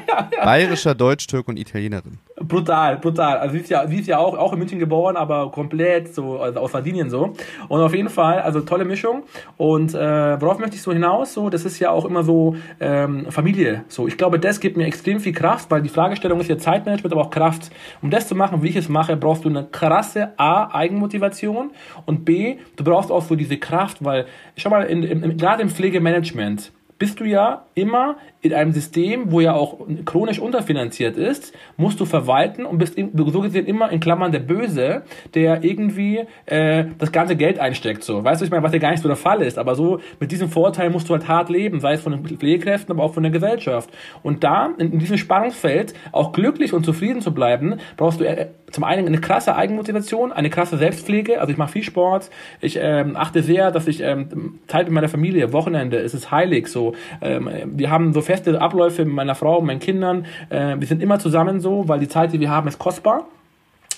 ja, ja. Bayerischer, Deutsch, Türk und Italienerin. Brutal, brutal. Also sie ist ja, sie ist ja auch, auch in München geboren, aber komplett so, also aus Sardinien so. Und auf jeden Fall, also tolle Mischung. Und äh, worauf möchte ich so hinaus? So, das ist ja auch immer so ähm, Familie. So, ich glaube, das gibt mir extrem viel Kraft, weil die Fragestellung ist ja Zeitmanagement, aber auch Kraft. Um das zu machen, wie ich es mache, brauchst du eine krasse A, Eigenmotivation und B, du brauchst auch so diese Kraft, weil, schau mal, in, in, gerade im Pflegemanagement, bist du ja immer in einem System, wo ja auch chronisch unterfinanziert ist, musst du verwalten und bist so gesehen immer in Klammern der Böse, der irgendwie äh, das ganze Geld einsteckt. So, weißt du, ich meine, was ja gar nicht so der Fall ist, aber so mit diesem Vorteil musst du halt hart leben, sei es von den Pflegekräften, aber auch von der Gesellschaft. Und da in, in diesem Spannungsfeld auch glücklich und zufrieden zu bleiben, brauchst du äh, zum einen eine krasse Eigenmotivation, eine krasse Selbstpflege. Also ich mache viel Sport, ich ähm, achte sehr, dass ich ähm, Zeit mit meiner Familie, Wochenende, ist es heilig. So, ähm, wir haben so feste Abläufe mit meiner Frau meinen Kindern. Äh, wir sind immer zusammen so, weil die Zeit, die wir haben, ist kostbar.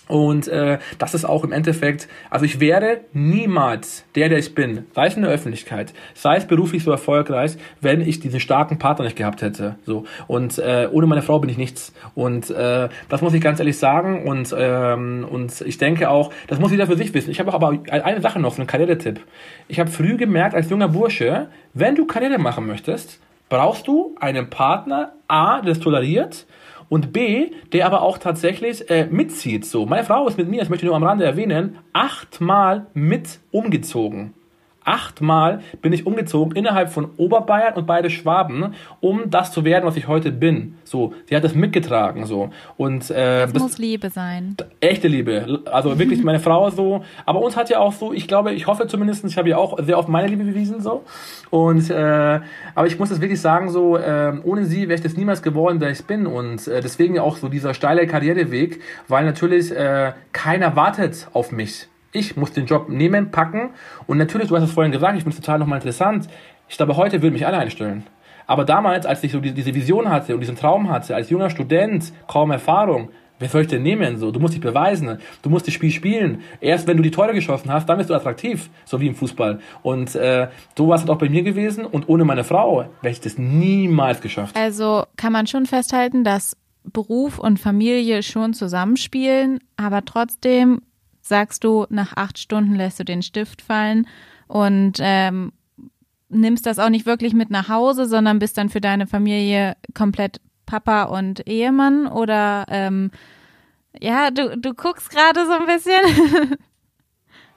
Und äh, das ist auch im Endeffekt, also ich wäre niemals der, der ich bin, sei es in der Öffentlichkeit, sei es beruflich so erfolgreich, wenn ich diesen starken Partner nicht gehabt hätte. So und äh, ohne meine Frau bin ich nichts. Und äh, das muss ich ganz ehrlich sagen. Und ähm, und ich denke auch, das muss jeder für sich wissen. Ich habe aber eine Sache noch, so einen Karrieretipp. Ich habe früh gemerkt als junger Bursche, wenn du Karriere machen möchtest, brauchst du einen Partner, A, der es toleriert und B, der aber auch tatsächlich äh, mitzieht. So, meine Frau ist mit mir, das möchte ich nur am Rande erwähnen, achtmal mit umgezogen achtmal bin ich umgezogen innerhalb von Oberbayern und beide Schwaben, um das zu werden, was ich heute bin. So, sie hat das mitgetragen, so. Und, äh, das, das muss Liebe sein. Echte Liebe. Also wirklich meine Frau so. Aber uns hat ja auch so, ich glaube, ich hoffe zumindest, ich habe ja auch sehr oft meine Liebe bewiesen, so. Und, äh, aber ich muss das wirklich sagen, so, äh, ohne sie wäre ich das niemals geworden, der ich bin. Und äh, deswegen auch so dieser steile Karriereweg, weil natürlich äh, keiner wartet auf mich. Ich muss den Job nehmen, packen und natürlich, du hast es vorhin gesagt, ich finde es total nochmal interessant. Ich glaube, heute würden mich alle einstellen. Aber damals, als ich so diese Vision hatte und diesen Traum hatte, als junger Student, kaum Erfahrung, wer soll ich denn nehmen? So, du musst dich beweisen, du musst das Spiel spielen. Erst wenn du die Tore geschossen hast, dann bist du attraktiv, so wie im Fußball. Und äh, so war es halt auch bei mir gewesen. Und ohne meine Frau wäre ich das niemals geschafft. Also kann man schon festhalten, dass Beruf und Familie schon zusammenspielen, aber trotzdem sagst du, nach acht Stunden lässt du den Stift fallen und ähm, nimmst das auch nicht wirklich mit nach Hause, sondern bist dann für deine Familie komplett Papa und Ehemann oder ähm, ja, du, du guckst gerade so ein bisschen.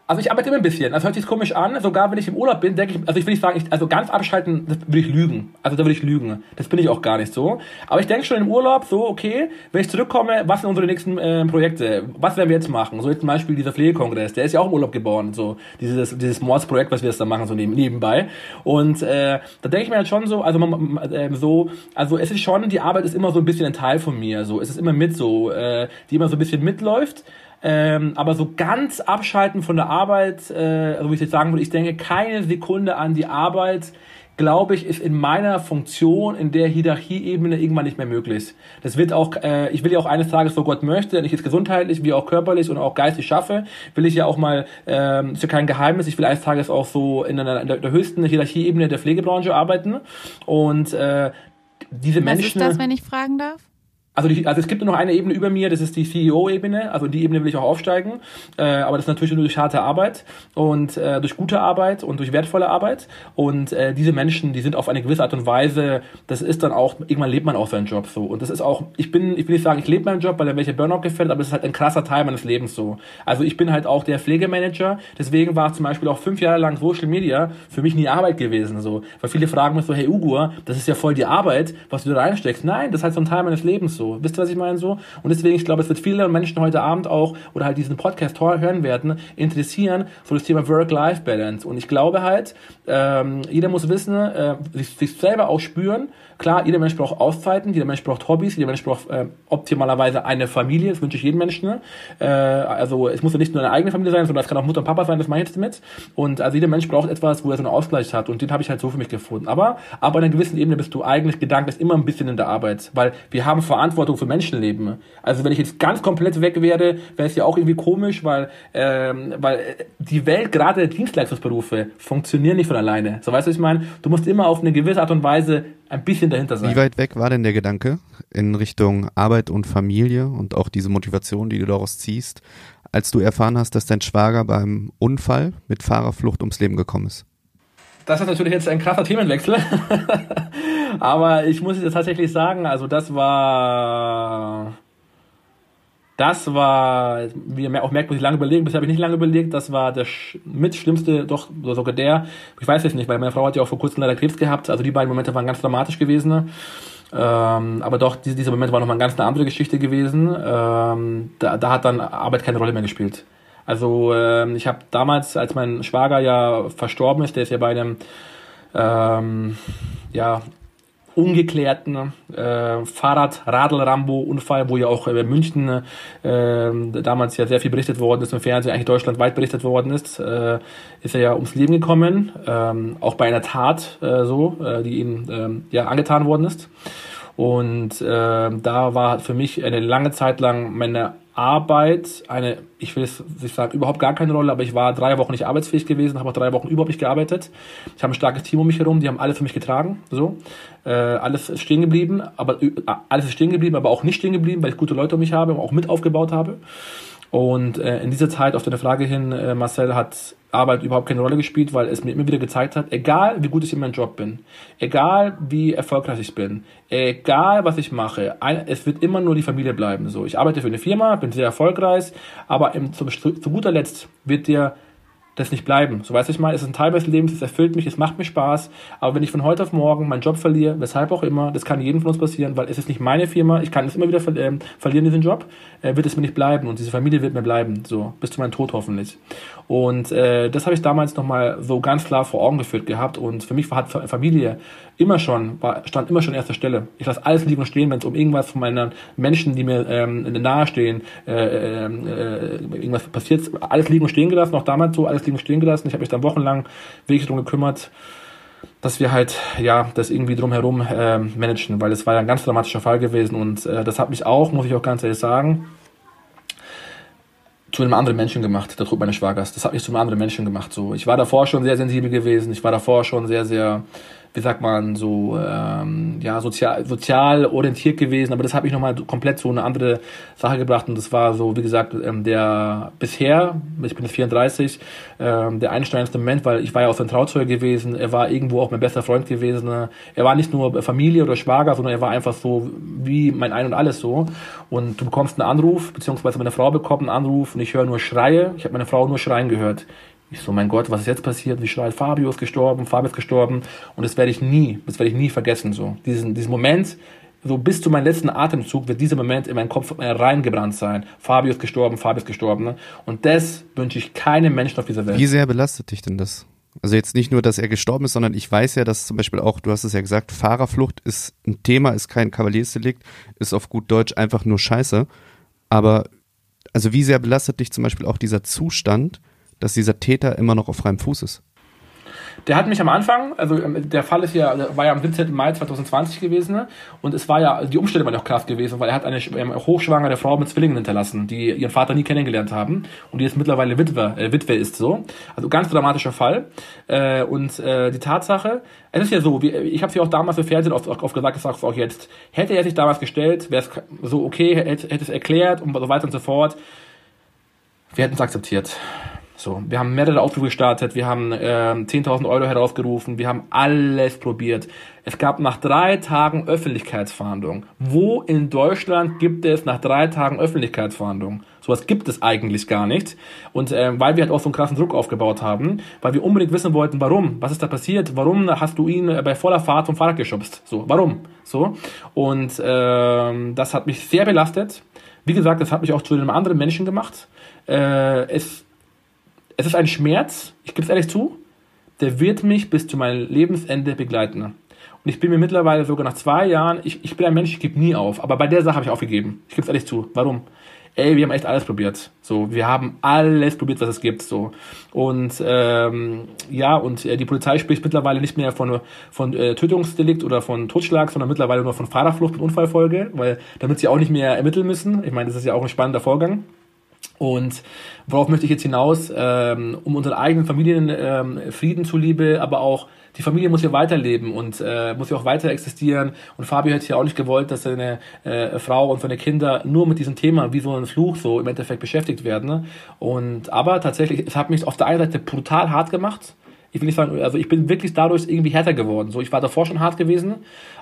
Also ich arbeite immer ein bisschen. Das hört sich komisch an. Sogar wenn ich im Urlaub bin, denke ich, also ich will nicht sagen, ich, also ganz abschalten, das würde ich lügen. Also da würde ich lügen. Das bin ich auch gar nicht so. Aber ich denke schon im Urlaub so, okay, wenn ich zurückkomme, was sind unsere nächsten äh, Projekte? Was werden wir jetzt machen? So jetzt zum Beispiel dieser Pflegekongress, der ist ja auch im Urlaub geboren. So dieses, dieses Mordsprojekt, was wir jetzt da machen, so neben, nebenbei. Und äh, da denke ich mir halt schon so, also man, äh, so, also es ist schon, die Arbeit ist immer so ein bisschen ein Teil von mir. So, es ist immer mit so, äh, die immer so ein bisschen mitläuft. Ähm, aber so ganz abschalten von der Arbeit, äh, also wie ich jetzt sagen würde, ich denke keine Sekunde an die Arbeit, glaube ich, ist in meiner Funktion, in der Hierarchieebene irgendwann nicht mehr möglich. Das wird auch, äh, ich will ja auch eines Tages, so Gott möchte, wenn ich jetzt gesundheitlich wie auch körperlich und auch geistig schaffe, will ich ja auch mal, ähm, ist ja kein Geheimnis, ich will eines Tages auch so in, einer, in der, höchsten Hierarchieebene der Pflegebranche arbeiten. Und äh, diese Was Menschen. ist das, wenn ich fragen darf? Also, die, also es gibt nur noch eine Ebene über mir, das ist die CEO-Ebene, also die Ebene will ich auch aufsteigen, äh, aber das ist natürlich nur durch harte Arbeit und äh, durch gute Arbeit und durch wertvolle Arbeit. Und äh, diese Menschen, die sind auf eine gewisse Art und Weise, das ist dann auch, irgendwann lebt man auch seinen Job so. Und das ist auch, ich bin, ich will nicht sagen, ich lebe meinen Job, weil er welche Burnout gefällt, aber es ist halt ein krasser Teil meines Lebens so. Also ich bin halt auch der Pflegemanager, deswegen war zum Beispiel auch fünf Jahre lang Social Media für mich nie Arbeit gewesen so, weil viele fragen mich so, hey Ugur, das ist ja voll die Arbeit, was du da reinsteckst. Nein, das ist halt so ein Teil meines Lebens so so. Wisst ihr, was ich meine so? Und deswegen, ich glaube, es wird viele Menschen heute Abend auch oder halt diesen Podcast hören werden, interessieren, so das Thema Work-Life-Balance. Und ich glaube halt, ähm, jeder muss wissen, äh, sich, sich selber auch spüren, Klar, jeder Mensch braucht Auszeiten, jeder Mensch braucht Hobbys, jeder Mensch braucht äh, optimalerweise eine Familie, das wünsche ich jedem Menschen. Ne? Äh, also es muss ja nicht nur eine eigene Familie sein, sondern es kann auch Mutter und Papa sein, das meine ich jetzt damit. Und also jeder Mensch braucht etwas, wo er so einen Ausgleich hat und den habe ich halt so für mich gefunden. Aber, an einer gewissen Ebene bist du eigentlich gedanklich immer ein bisschen in der Arbeit, weil wir haben Verantwortung für Menschenleben. Also wenn ich jetzt ganz komplett weg wäre, wäre es ja auch irgendwie komisch, weil, ähm, weil die Welt, gerade der Dienstleistungsberufe, funktionieren nicht von alleine. So weißt du, was ich meine? Du musst immer auf eine gewisse Art und Weise ein bisschen dahinter sein. Wie weit weg war denn der Gedanke in Richtung Arbeit und Familie und auch diese Motivation, die du daraus ziehst, als du erfahren hast, dass dein Schwager beim Unfall mit Fahrerflucht ums Leben gekommen ist? Das ist natürlich jetzt ein krasser Themenwechsel. Aber ich muss jetzt tatsächlich sagen, also das war das war, wie ihr auch merkt, muss ich lange überlegen, bisher habe ich nicht lange überlegt, das war der mit schlimmste, doch sogar der, ich weiß es nicht, weil meine Frau hat ja auch vor kurzem leider Krebs gehabt, also die beiden Momente waren ganz dramatisch gewesen. Ähm, aber doch, diese, dieser Moment war nochmal eine ganz eine andere Geschichte gewesen. Ähm, da, da hat dann Arbeit keine Rolle mehr gespielt. Also ähm, ich habe damals, als mein Schwager ja verstorben ist, der ist ja bei einem ähm, ja, ungeklärten äh, Fahrrad-Radl-Rambo-Unfall, wo ja auch äh, München äh, damals ja sehr viel berichtet worden ist, im Fernsehen eigentlich deutschlandweit berichtet worden ist, äh, ist er ja ums Leben gekommen, ähm, auch bei einer Tat äh, so, äh, die ihm äh, ja angetan worden ist. Und äh, da war für mich eine lange Zeit lang meine Arbeit eine, ich will es nicht sagen, überhaupt gar keine Rolle, aber ich war drei Wochen nicht arbeitsfähig gewesen, habe auch drei Wochen überhaupt nicht gearbeitet. Ich habe ein starkes Team um mich herum, die haben alles für mich getragen, so. Äh, alles ist stehen geblieben, aber äh, alles ist stehen geblieben, aber auch nicht stehen geblieben, weil ich gute Leute um mich habe, auch mit aufgebaut habe. Und äh, in dieser Zeit, auf deine Frage hin, äh, Marcel, hat Arbeit überhaupt keine Rolle gespielt, weil es mir immer wieder gezeigt hat, egal wie gut ich in meinem Job bin, egal wie erfolgreich ich bin, egal was ich mache, ein, es wird immer nur die Familie bleiben. So, ich arbeite für eine Firma, bin sehr erfolgreich, aber im, zum, zu guter Letzt wird dir das nicht bleiben. So weiß ich mal, es ist ein Teil meines Lebens, es erfüllt mich, es macht mir Spaß. Aber wenn ich von heute auf morgen meinen Job verliere, weshalb auch immer, das kann jedem von uns passieren, weil es ist nicht meine Firma, ich kann es immer wieder ver äh, verlieren, diesen Job, äh, wird es mir nicht bleiben und diese Familie wird mir bleiben, so bis zu meinem Tod hoffentlich. Und äh, das habe ich damals nochmal so ganz klar vor Augen geführt gehabt und für mich hat Familie immer schon, war, stand immer schon an erster Stelle. Ich lasse alles liegen und stehen, wenn es um irgendwas von meinen Menschen, die mir ähm, nahestehen, äh, äh, äh, irgendwas passiert, alles liegen und stehen gelassen, auch damals so, alles liegen stehen gelassen. Ich habe mich dann wochenlang wirklich darum gekümmert, dass wir halt ja das irgendwie drumherum äh, managen, weil es war ja ein ganz dramatischer Fall gewesen und äh, das hat mich auch, muss ich auch ganz ehrlich sagen, zu einem anderen Menschen gemacht, der Tod meines Schwagers. Das hat mich zu einem anderen Menschen gemacht. So, ich war davor schon sehr sensibel gewesen. Ich war davor schon sehr, sehr wie sagt man, so ähm, ja, sozial, sozial orientiert gewesen, aber das hat mich nochmal komplett so eine andere Sache gebracht und das war so, wie gesagt, ähm, der bisher, ich bin jetzt 34, ähm, der einsteinigste Moment, weil ich war ja auch sein Trauzeuge gewesen, er war irgendwo auch mein bester Freund gewesen, er war nicht nur Familie oder Schwager, sondern er war einfach so wie mein Ein und Alles so. Und du bekommst einen Anruf, beziehungsweise meine Frau bekommt einen Anruf und ich höre nur Schreie, ich habe meine Frau nur schreien gehört. Ich so, mein Gott, was ist jetzt passiert? Wie schreit Fabio ist gestorben, Fabio ist gestorben. Und das werde ich nie, das werde ich nie vergessen, so. Diesen, diesen Moment, so bis zu meinem letzten Atemzug wird dieser Moment in meinen Kopf reingebrannt sein. Fabio ist gestorben, Fabio ist gestorben. Ne? Und das wünsche ich keinem Menschen auf dieser Welt. Wie sehr belastet dich denn das? Also jetzt nicht nur, dass er gestorben ist, sondern ich weiß ja, dass zum Beispiel auch, du hast es ja gesagt, Fahrerflucht ist ein Thema, ist kein Kavaliersdelikt, ist auf gut Deutsch einfach nur Scheiße. Aber also wie sehr belastet dich zum Beispiel auch dieser Zustand, dass dieser Täter immer noch auf freiem Fuß ist? Der hat mich am Anfang, also ähm, der Fall ist ja, war ja am 17. Mai 2020 gewesen ne? und es war ja, die Umstände waren ja auch krass gewesen, weil er hat eine ähm, hochschwangere Frau mit Zwillingen hinterlassen, die ihren Vater nie kennengelernt haben und die jetzt mittlerweile Witwe, äh, Witwe ist so. Also ganz dramatischer Fall. Äh, und äh, die Tatsache, es ist ja so, wie, ich habe es ja auch damals für Fernsehen oft, oft gesagt, ich sage es auch jetzt, hätte er sich damals gestellt, wäre es so okay, hätte, hätte es erklärt und so weiter und so fort. Wir hätten es akzeptiert. So, wir haben mehrere Aufrufe gestartet, wir haben äh, 10.000 Euro herausgerufen, wir haben alles probiert. Es gab nach drei Tagen Öffentlichkeitsverhandlungen. Wo in Deutschland gibt es nach drei Tagen Öffentlichkeitsverhandlungen? Sowas gibt es eigentlich gar nicht. Und äh, weil wir halt auch so einen krassen Druck aufgebaut haben, weil wir unbedingt wissen wollten, warum, was ist da passiert, warum hast du ihn bei voller Fahrt vom Fahrrad geschubst? So, warum? So. Und äh, das hat mich sehr belastet. Wie gesagt, das hat mich auch zu einem anderen Menschen gemacht. Äh, es es ist ein Schmerz, ich gebe es ehrlich zu, der wird mich bis zu meinem Lebensende begleiten. Und ich bin mir mittlerweile sogar nach zwei Jahren, ich, ich bin ein Mensch, ich gebe nie auf, aber bei der Sache habe ich aufgegeben. Ich gebe es ehrlich zu. Warum? Ey, wir haben echt alles probiert. So, wir haben alles probiert, was es gibt. So und ähm, ja und äh, die Polizei spricht mittlerweile nicht mehr von von äh, Tötungsdelikt oder von Totschlag, sondern mittlerweile nur von Fahrerflucht mit Unfallfolge, weil damit sie auch nicht mehr ermitteln müssen. Ich meine, das ist ja auch ein spannender Vorgang. Und worauf möchte ich jetzt hinaus? Ähm, um unseren eigenen Familienfrieden ähm, Frieden zuliebe, aber auch die Familie muss ja weiterleben und äh, muss ja auch weiter existieren. Und Fabio hätte ja auch nicht gewollt, dass seine äh, Frau und seine Kinder nur mit diesem Thema wie so ein Fluch so im Endeffekt beschäftigt werden. Ne? Und aber tatsächlich, es hat mich auf der einen Seite brutal hart gemacht ich will nicht sagen, also ich bin wirklich dadurch irgendwie härter geworden. So, ich war davor schon hart gewesen,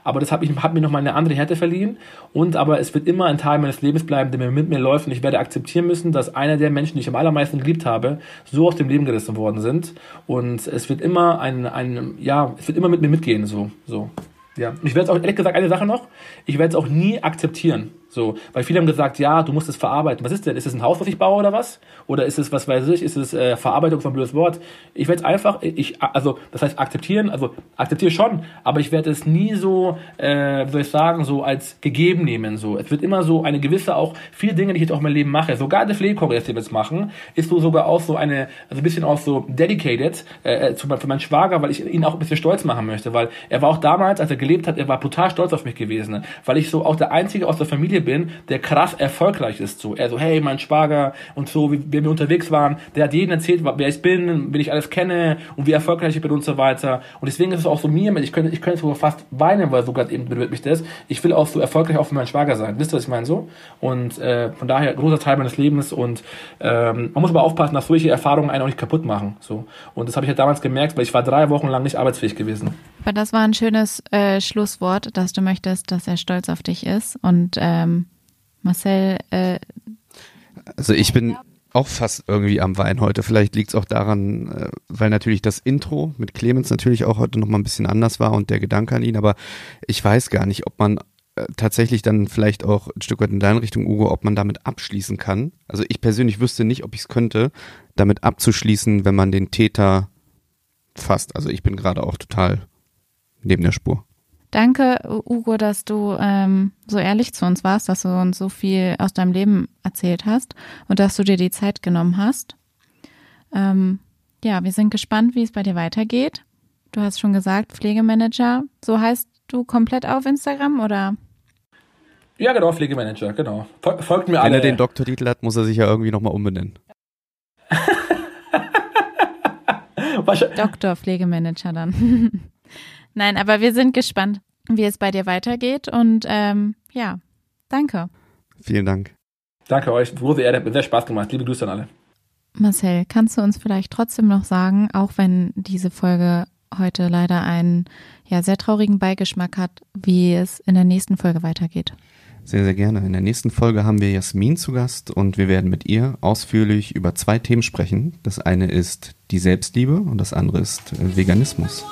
aber das hat, mich, hat mir nochmal eine andere Härte verliehen. Und aber es wird immer ein Teil meines Lebens bleiben, der mir mit mir läuft. Und ich werde akzeptieren müssen, dass einer der Menschen, die ich am allermeisten geliebt habe, so aus dem Leben gerissen worden sind. Und es wird immer ein, ein ja, es wird immer mit mir mitgehen, so, so. Ja, ich werde auch, ehrlich gesagt, eine Sache noch, ich werde es auch nie akzeptieren. So, weil viele haben gesagt, ja, du musst es verarbeiten. Was ist denn? Ist es ein Haus, was ich baue oder was? Oder ist es, was weiß ich, ist es äh, Verarbeitung von blödes Wort? Ich werde es einfach, ich, also, das heißt akzeptieren, also akzeptiere schon, aber ich werde es nie so, äh, wie soll ich sagen, so als gegeben nehmen. So, es wird immer so eine gewisse auch, viele Dinge, die ich jetzt auch in meinem Leben mache, sogar der den wir jetzt machen, ist so sogar auch so eine, also ein bisschen auch so dedicated äh, zu, für meinen Schwager, weil ich ihn auch ein bisschen stolz machen möchte, weil er war auch damals, als er gelebt hat, er war brutal stolz auf mich gewesen, weil ich so auch der Einzige aus der Familie bin, der krass erfolgreich ist. So, er so, hey, mein Schwager und so, wie, wie wir unterwegs waren, der hat jedem erzählt, wer ich bin, wen ich alles kenne und wie erfolgreich ich bin und so weiter. Und deswegen ist es auch so mir, ich könnte, ich könnte sogar fast weinen, weil sogar eben berührt mich das. Ich will auch so erfolgreich auch für meinen Schwager sein. Wisst ihr, was ich meine so? Und äh, von daher großer Teil meines Lebens und ähm, man muss aber aufpassen, dass solche Erfahrungen einen auch nicht kaputt machen. So. Und das habe ich ja damals gemerkt, weil ich war drei Wochen lang nicht arbeitsfähig gewesen. Aber das war ein schönes äh, Schlusswort, dass du möchtest, dass er stolz auf dich ist und ähm, Marcel. Äh, also ich bin auch fast irgendwie am Wein heute. Vielleicht liegt es auch daran, äh, weil natürlich das Intro mit Clemens natürlich auch heute nochmal ein bisschen anders war und der Gedanke an ihn. Aber ich weiß gar nicht, ob man äh, tatsächlich dann vielleicht auch ein Stück weit in deine Richtung, Ugo, ob man damit abschließen kann. Also ich persönlich wüsste nicht, ob ich es könnte, damit abzuschließen, wenn man den Täter fasst. Also ich bin gerade auch total neben der Spur. Danke, Ugo, dass du ähm, so ehrlich zu uns warst, dass du uns so viel aus deinem Leben erzählt hast und dass du dir die Zeit genommen hast. Ähm, ja, wir sind gespannt, wie es bei dir weitergeht. Du hast schon gesagt, Pflegemanager. So heißt du komplett auf Instagram oder? Ja, genau, Pflegemanager, genau. Folgt mir Wenn alle. Wenn er den Doktortitel hat, muss er sich ja irgendwie nochmal umbenennen. Doktor Pflegemanager dann. Nein, aber wir sind gespannt, wie es bei dir weitergeht. Und ähm, ja, danke. Vielen Dank. Danke euch. Große Ehre. Hat sehr Spaß gemacht. Liebe Grüße an alle. Marcel, kannst du uns vielleicht trotzdem noch sagen, auch wenn diese Folge heute leider einen ja, sehr traurigen Beigeschmack hat, wie es in der nächsten Folge weitergeht? Sehr, sehr gerne. In der nächsten Folge haben wir Jasmin zu Gast und wir werden mit ihr ausführlich über zwei Themen sprechen. Das eine ist die Selbstliebe und das andere ist Veganismus.